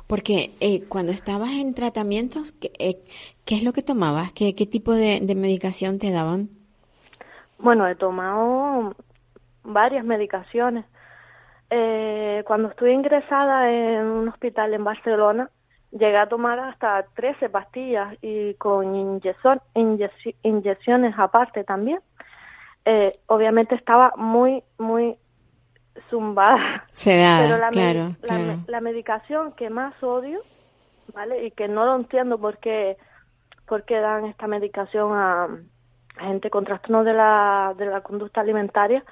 Porque eh, cuando estabas en tratamientos, ¿qué, eh, ¿qué es lo que tomabas? ¿Qué, qué tipo de, de medicación te daban? Bueno, he tomado varias medicaciones. Eh, cuando estuve ingresada en un hospital en Barcelona, llegué a tomar hasta 13 pastillas y con inyección, inyec- inyecciones aparte también. Eh, obviamente estaba muy, muy zumbada. Sedada, Pero la, claro, la, claro. me- la medicación que más odio, ¿vale? Y que no lo entiendo por qué, por qué dan esta medicación a, a gente con trastornos de la, de la conducta alimentaria,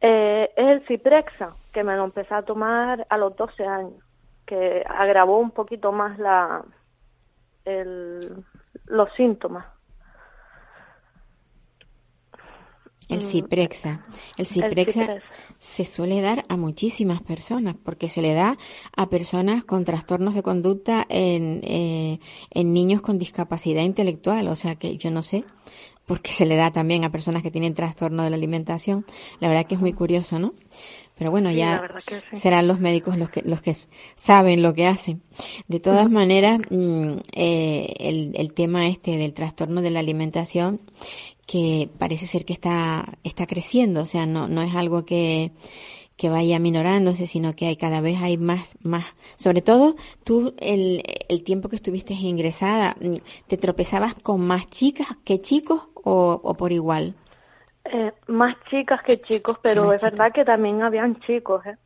eh, es el Ciprexa, que me lo empecé a tomar a los 12 años, que agravó un poquito más la, el, los síntomas. El Mm, Ciprexa. El Ciprexa Ciprexa. se suele dar a muchísimas personas, porque se le da a personas con trastornos de conducta en, eh, en niños con discapacidad intelectual. O sea que yo no sé, porque se le da también a personas que tienen trastorno de la alimentación. La verdad que es muy curioso, ¿no? Pero bueno, Sí, ya sí. serán los médicos los que los que saben lo que hacen. De todas maneras, mm, eh, el, el tema este del trastorno de la alimentación que parece ser que está está creciendo, o sea, no no es algo que que vaya minorándose, sino que hay cada vez hay más más. Sobre todo, tú el el tiempo que estuviste ingresada, mm, te tropezabas con más chicas que chicos o, o por igual. Eh, más chicas que chicos, pero Más es verdad que también habían chicos, ¿eh?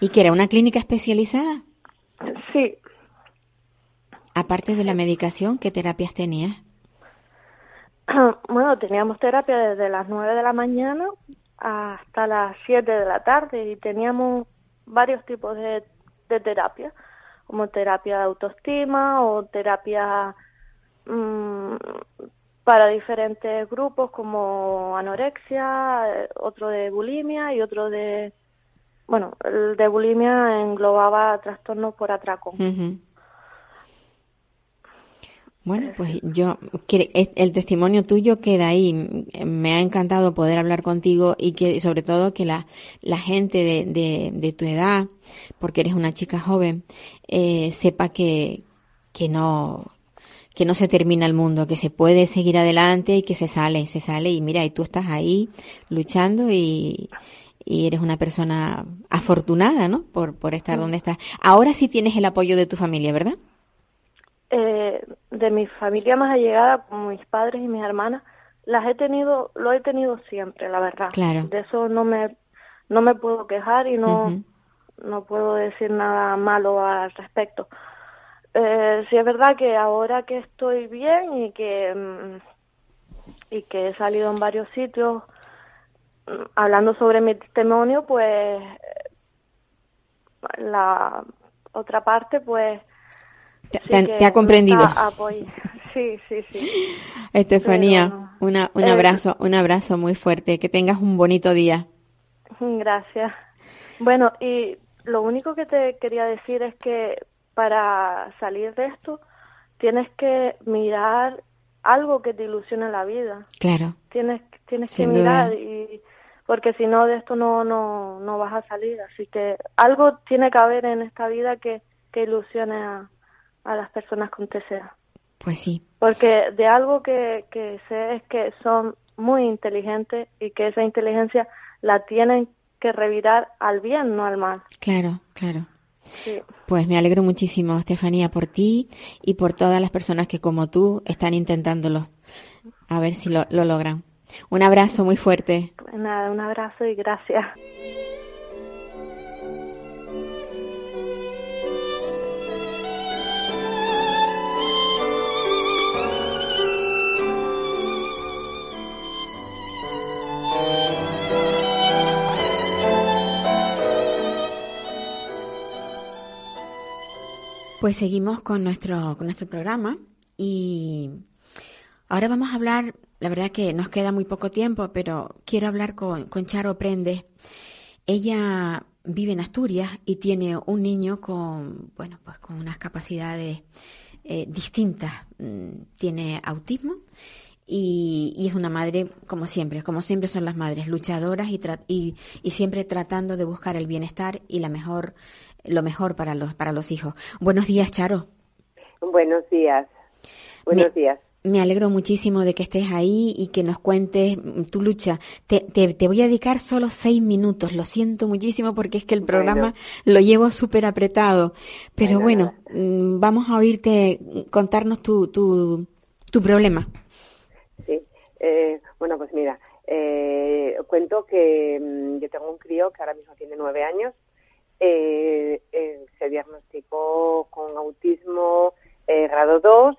¿Y que era una clínica especializada? Sí, Aparte de la medicación, ¿qué terapias tenías? [CLEARS THROAT] bueno, teníamos terapia desde las 9 de la mañana hasta las 7 de la tarde y teníamos varios tipos de, de terapia, como terapia de autoestima o terapia mm, para diferentes grupos como anorexia, eh, otro de bulimia y otro de, bueno, el de bulimia englobaba trastornos por atracón. Ujú. Bueno, pues yo, el el testimonio tuyo queda ahí. Me ha encantado poder hablar contigo y que sobre todo que la, la gente de, de, de tu edad, porque eres una chica joven, eh, sepa que, que no, que no se termina el mundo, que se puede seguir adelante y que se sale, se sale y mira, y tú estás ahí luchando y, y eres una persona afortunada, ¿no? Por, por estar donde estás. Ahora sí tienes el apoyo de tu familia, ¿verdad? eh, de mi familia más allegada, como mis padres y mis hermanas, las he tenido, lo he tenido siempre, la verdad. Claro. De eso no me, no me puedo quejar y no, no puedo decir nada malo al respecto. Eh, sí es verdad que ahora que estoy bien y que mm, y que he salido en varios sitios mm, hablando sobre mi testimonio, pues la otra parte, pues Te, sí ha comprendido. [LAUGHS] Sí, sí, sí. [LAUGHS] Estefanía, Pero, una, un eh, abrazo, un abrazo muy fuerte. Que tengas un bonito día. [LAUGHS] Gracias. Bueno, y lo único que te quería decir es que para salir de esto tienes que mirar algo que te ilusione la vida. Claro, Tienes tienes Sin que mirar duda. y porque si no de esto no no no vas a salir, así que algo tiene que haber en esta vida que que ilusione a, a las personas con TCA. pues sí, Porque de algo que, que sé es que son muy inteligentes y que esa inteligencia la tienen que revirar al bien, no al mal. claro, claro. Sí. Pues me alegro muchísimo, Estefanía, por ti y por todas las personas que como tú están intentándolo. A ver si lo, lo logran. Un abrazo muy fuerte. Pues Nada, un abrazo y gracias. Pues seguimos con nuestro, con nuestro programa y ahora vamos a hablar, la verdad que nos queda muy poco tiempo, pero quiero hablar con, con Charo Prende. Ella vive en Asturias y tiene un niño con, bueno, pues con unas capacidades eh, distintas. Mm, Tiene autismo y, es una madre como siempre, como siempre son las madres, luchadoras y, y siempre tratando de buscar el bienestar y la mejor, lo mejor para los, para los hijos. Buenos días, Charo. Buenos días. Buenos Me- días. Me alegro muchísimo de que estés ahí y que nos cuentes tu lucha. Te, te, te voy a dedicar solo seis minutos. Lo siento muchísimo porque es que el programa lo llevo súper apretado. Pero bueno, mm, vamos a oírte contarnos tu, tu, tu problema. Sí. Eh, bueno, pues mira, eh, cuento que mm, yo tengo un crío que ahora mismo tiene nueve años. Eh, eh, se diagnosticó con autismo eh, grado 2,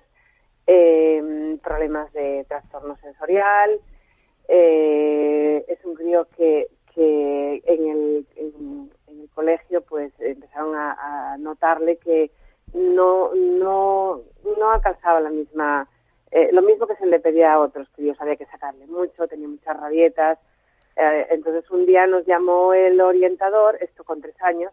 eh, problemas de trastorno sensorial. Eh, es un crío que, que en, el, en, el colegio pues empezaron a, notarle que no, no, no alcanzaba la misma, lo mismo que se le pedía a otros críos, había que sacarle mucho, tenía muchas rabietas. Eh, entonces un día nos llamó el orientador, esto con tres años,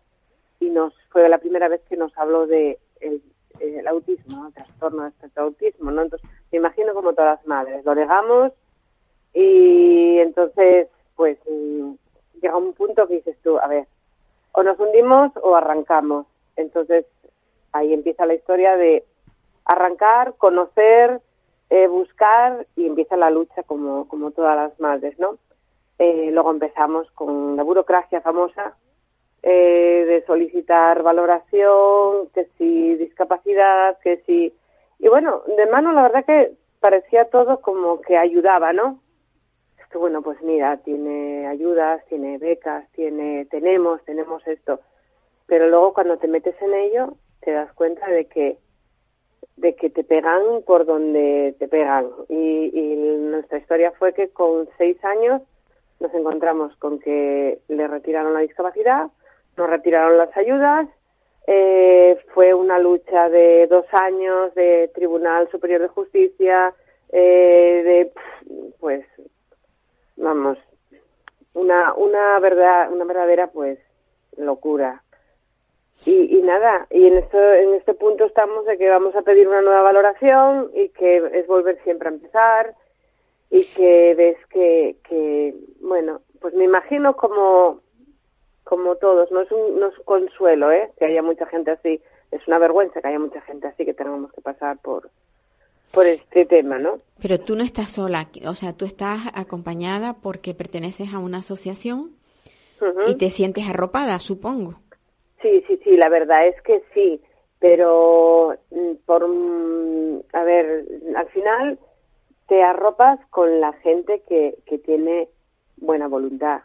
y nos fue la primera vez que nos habló de el, el autismo, el trastorno de espectro autismo, ¿no? Entonces me imagino como todas las madres, lo negamos y entonces pues mm, llega un punto que dices tú, a ver, o nos hundimos o arrancamos. Entonces ahí empieza la historia de arrancar, conocer, eh, buscar y empieza la lucha como, como todas las madres, ¿no? Eh, luego empezamos con la burocracia famosa eh, de solicitar valoración, que si discapacidad, que si... Y bueno, de mano la verdad que parecía todo como que ayudaba, ¿no? Es que bueno, pues mira, tiene ayudas, tiene becas, tiene, tenemos, tenemos esto. Pero luego cuando te metes en ello, te das cuenta de que de que te pegan por donde te pegan. Y, y nuestra historia fue que con seis años nos encontramos con que le retiraron la discapacidad, nos retiraron las ayudas, eh, fue una lucha de dos años de Tribunal Superior de Justicia, eh, de, pues, vamos, una, una verdad, una verdadera, pues, locura. Y, y nada, y en esto, en este punto estamos de que vamos a pedir una nueva valoración y que es volver siempre a empezar y que ves que, que bueno, pues me imagino como, como todos, no es un, no es un consuelo, ¿eh? Que haya mucha gente así, es una vergüenza que haya mucha gente así que tengamos que pasar por, por este tema, ¿no? Pero tú no estás sola, o sea, tú estás acompañada porque perteneces a una asociación y te sientes arropada, supongo. Sí, sí, sí, la verdad es que sí, pero mm, por, mm, a ver, al final te arropas con la gente que, que tiene buena voluntad,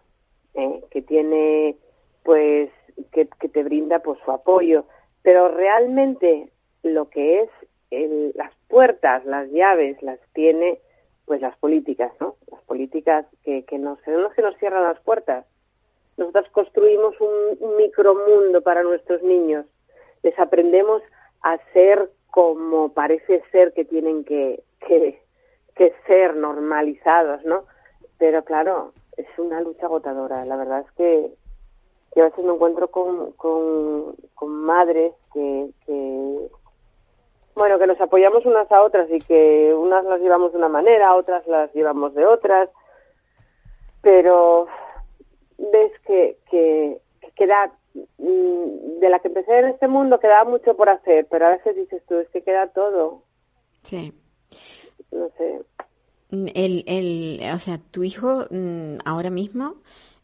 ¿eh? que tiene, pues, que, te brinda pues su apoyo, pero realmente lo que es el- las puertas, las llaves, las tiene pues las políticas, ¿no? Las políticas que, que nos, los que nos cierran las puertas. Nosotros construimos un micromundo para nuestros niños. Les aprendemos a ser como parece ser que tienen que, que, que ser normalizados, ¿no? Pero claro, es una lucha agotadora. La verdad es que yo a veces me encuentro con, con, con madres que, que, bueno, que nos apoyamos unas a otras y que unas las llevamos de una manera, otras las llevamos de otras, pero ves que, que, que queda, mm, de la que empecé en este mundo quedaba mucho por hacer, pero a veces dices tú, es que queda todo, Sí. No sé. Mm, El, el, o sea, tu hijo mm, ahora mismo,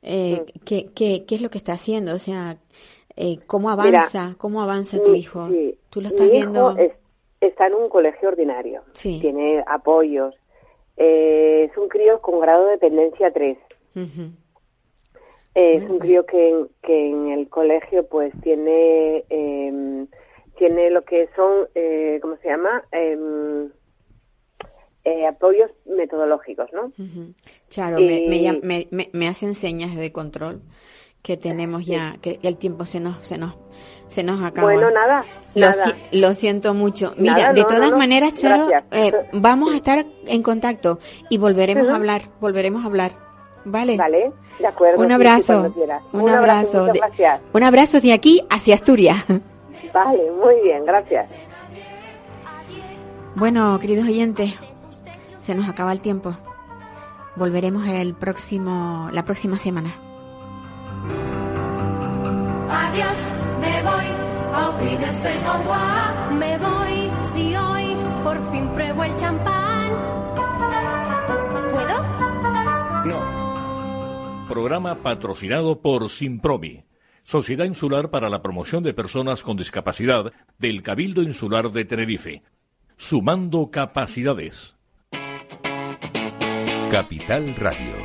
eh, ¿qué, qué, qué es lo que está haciendo? O sea, eh, ¿cómo avanza? ¿Cómo avanza tu Mi- hijo? sí, ¿Tú lo estás mi viendo? hijo es- está en un colegio ordinario, Sí. tiene apoyos, eh, es un crío con grado de dependencia 3. Ujú. Eh, es un crío que, en- que en el colegio pues tiene em, tiene lo que son eh, cómo se llama Em, eh, apoyos metodológicos no Ujú. Charo, me, me, me, me- me hacen señas de control que tenemos ya, que el tiempo se nos, se nos, se nos acaba. bueno nada Lo, nada si- lo siento mucho. Mira, Nada, de no, todas no, maneras, Charo, eh, vamos a estar en contacto y volveremos a hablar, volveremos a hablar. ¿Vale? vale de acuerdo Un sí, abrazo. un abrazo. de, gracias un abrazo de aquí hacia Asturias. vale muy bien gracias Bueno, queridos oyentes, se nos acaba el tiempo. Volveremos el próximo, la próxima semana. Adiós, me voy, auf Me voy si hoy por fin pruebo el champán. ¿Puedo? No. Programa patrocinado por Simpromi, Sociedad Insular para la Promoción de Personas con Discapacidad del Cabildo Insular de Tenerife. Sumando capacidades. Capital Radio.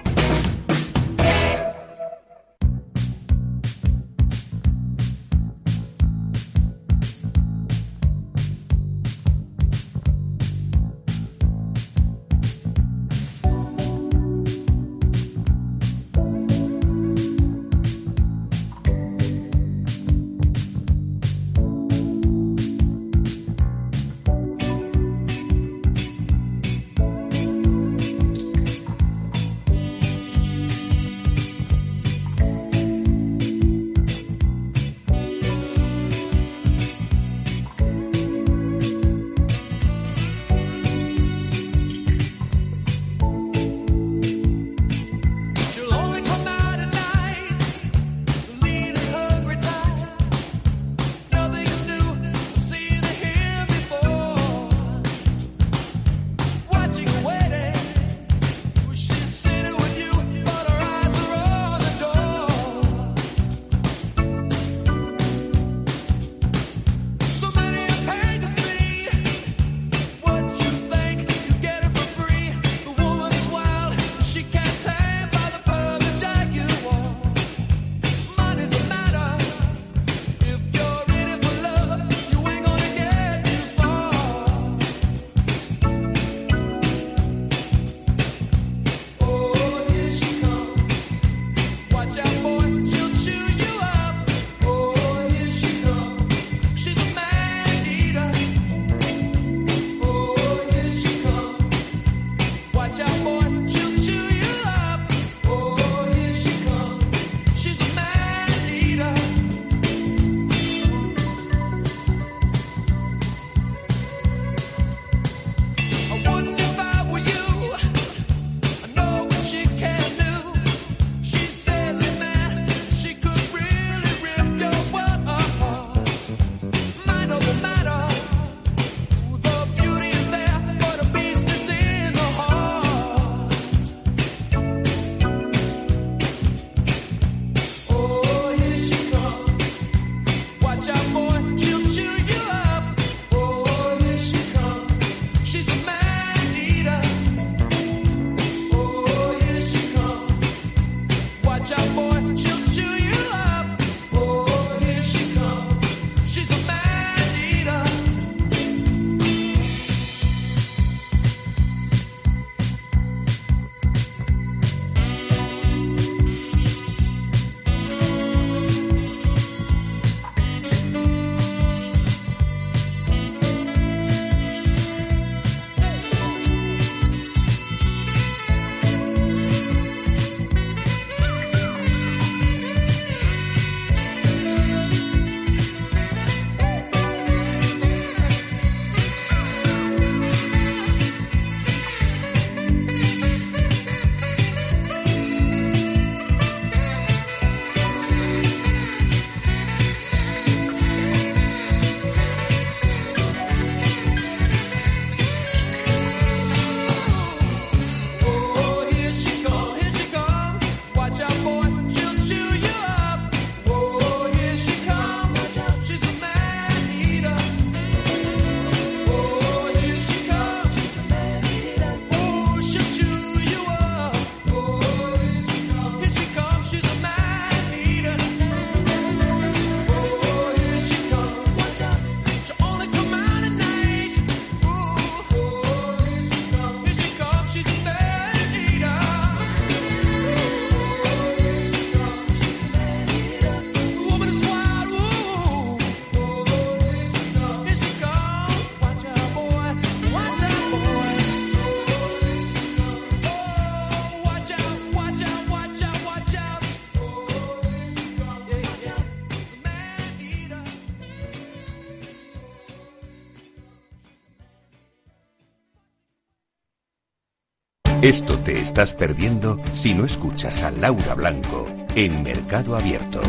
Estás perdiendo si no escuchas a Laura Blanco en Mercado Abierto.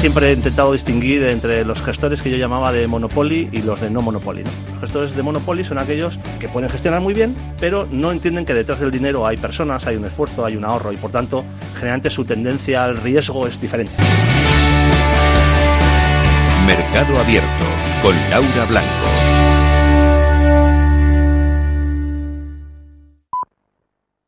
Siempre he intentado distinguir entre los gestores que yo llamaba de Monopoly y los de no Monopoly. ¿no? Los gestores de Monopoly son aquellos que pueden gestionar muy bien, pero no entienden que detrás del dinero hay personas, hay un esfuerzo, hay un ahorro y por tanto generalmente su tendencia al riesgo es diferente. Mercado Abierto con Laura Blanco.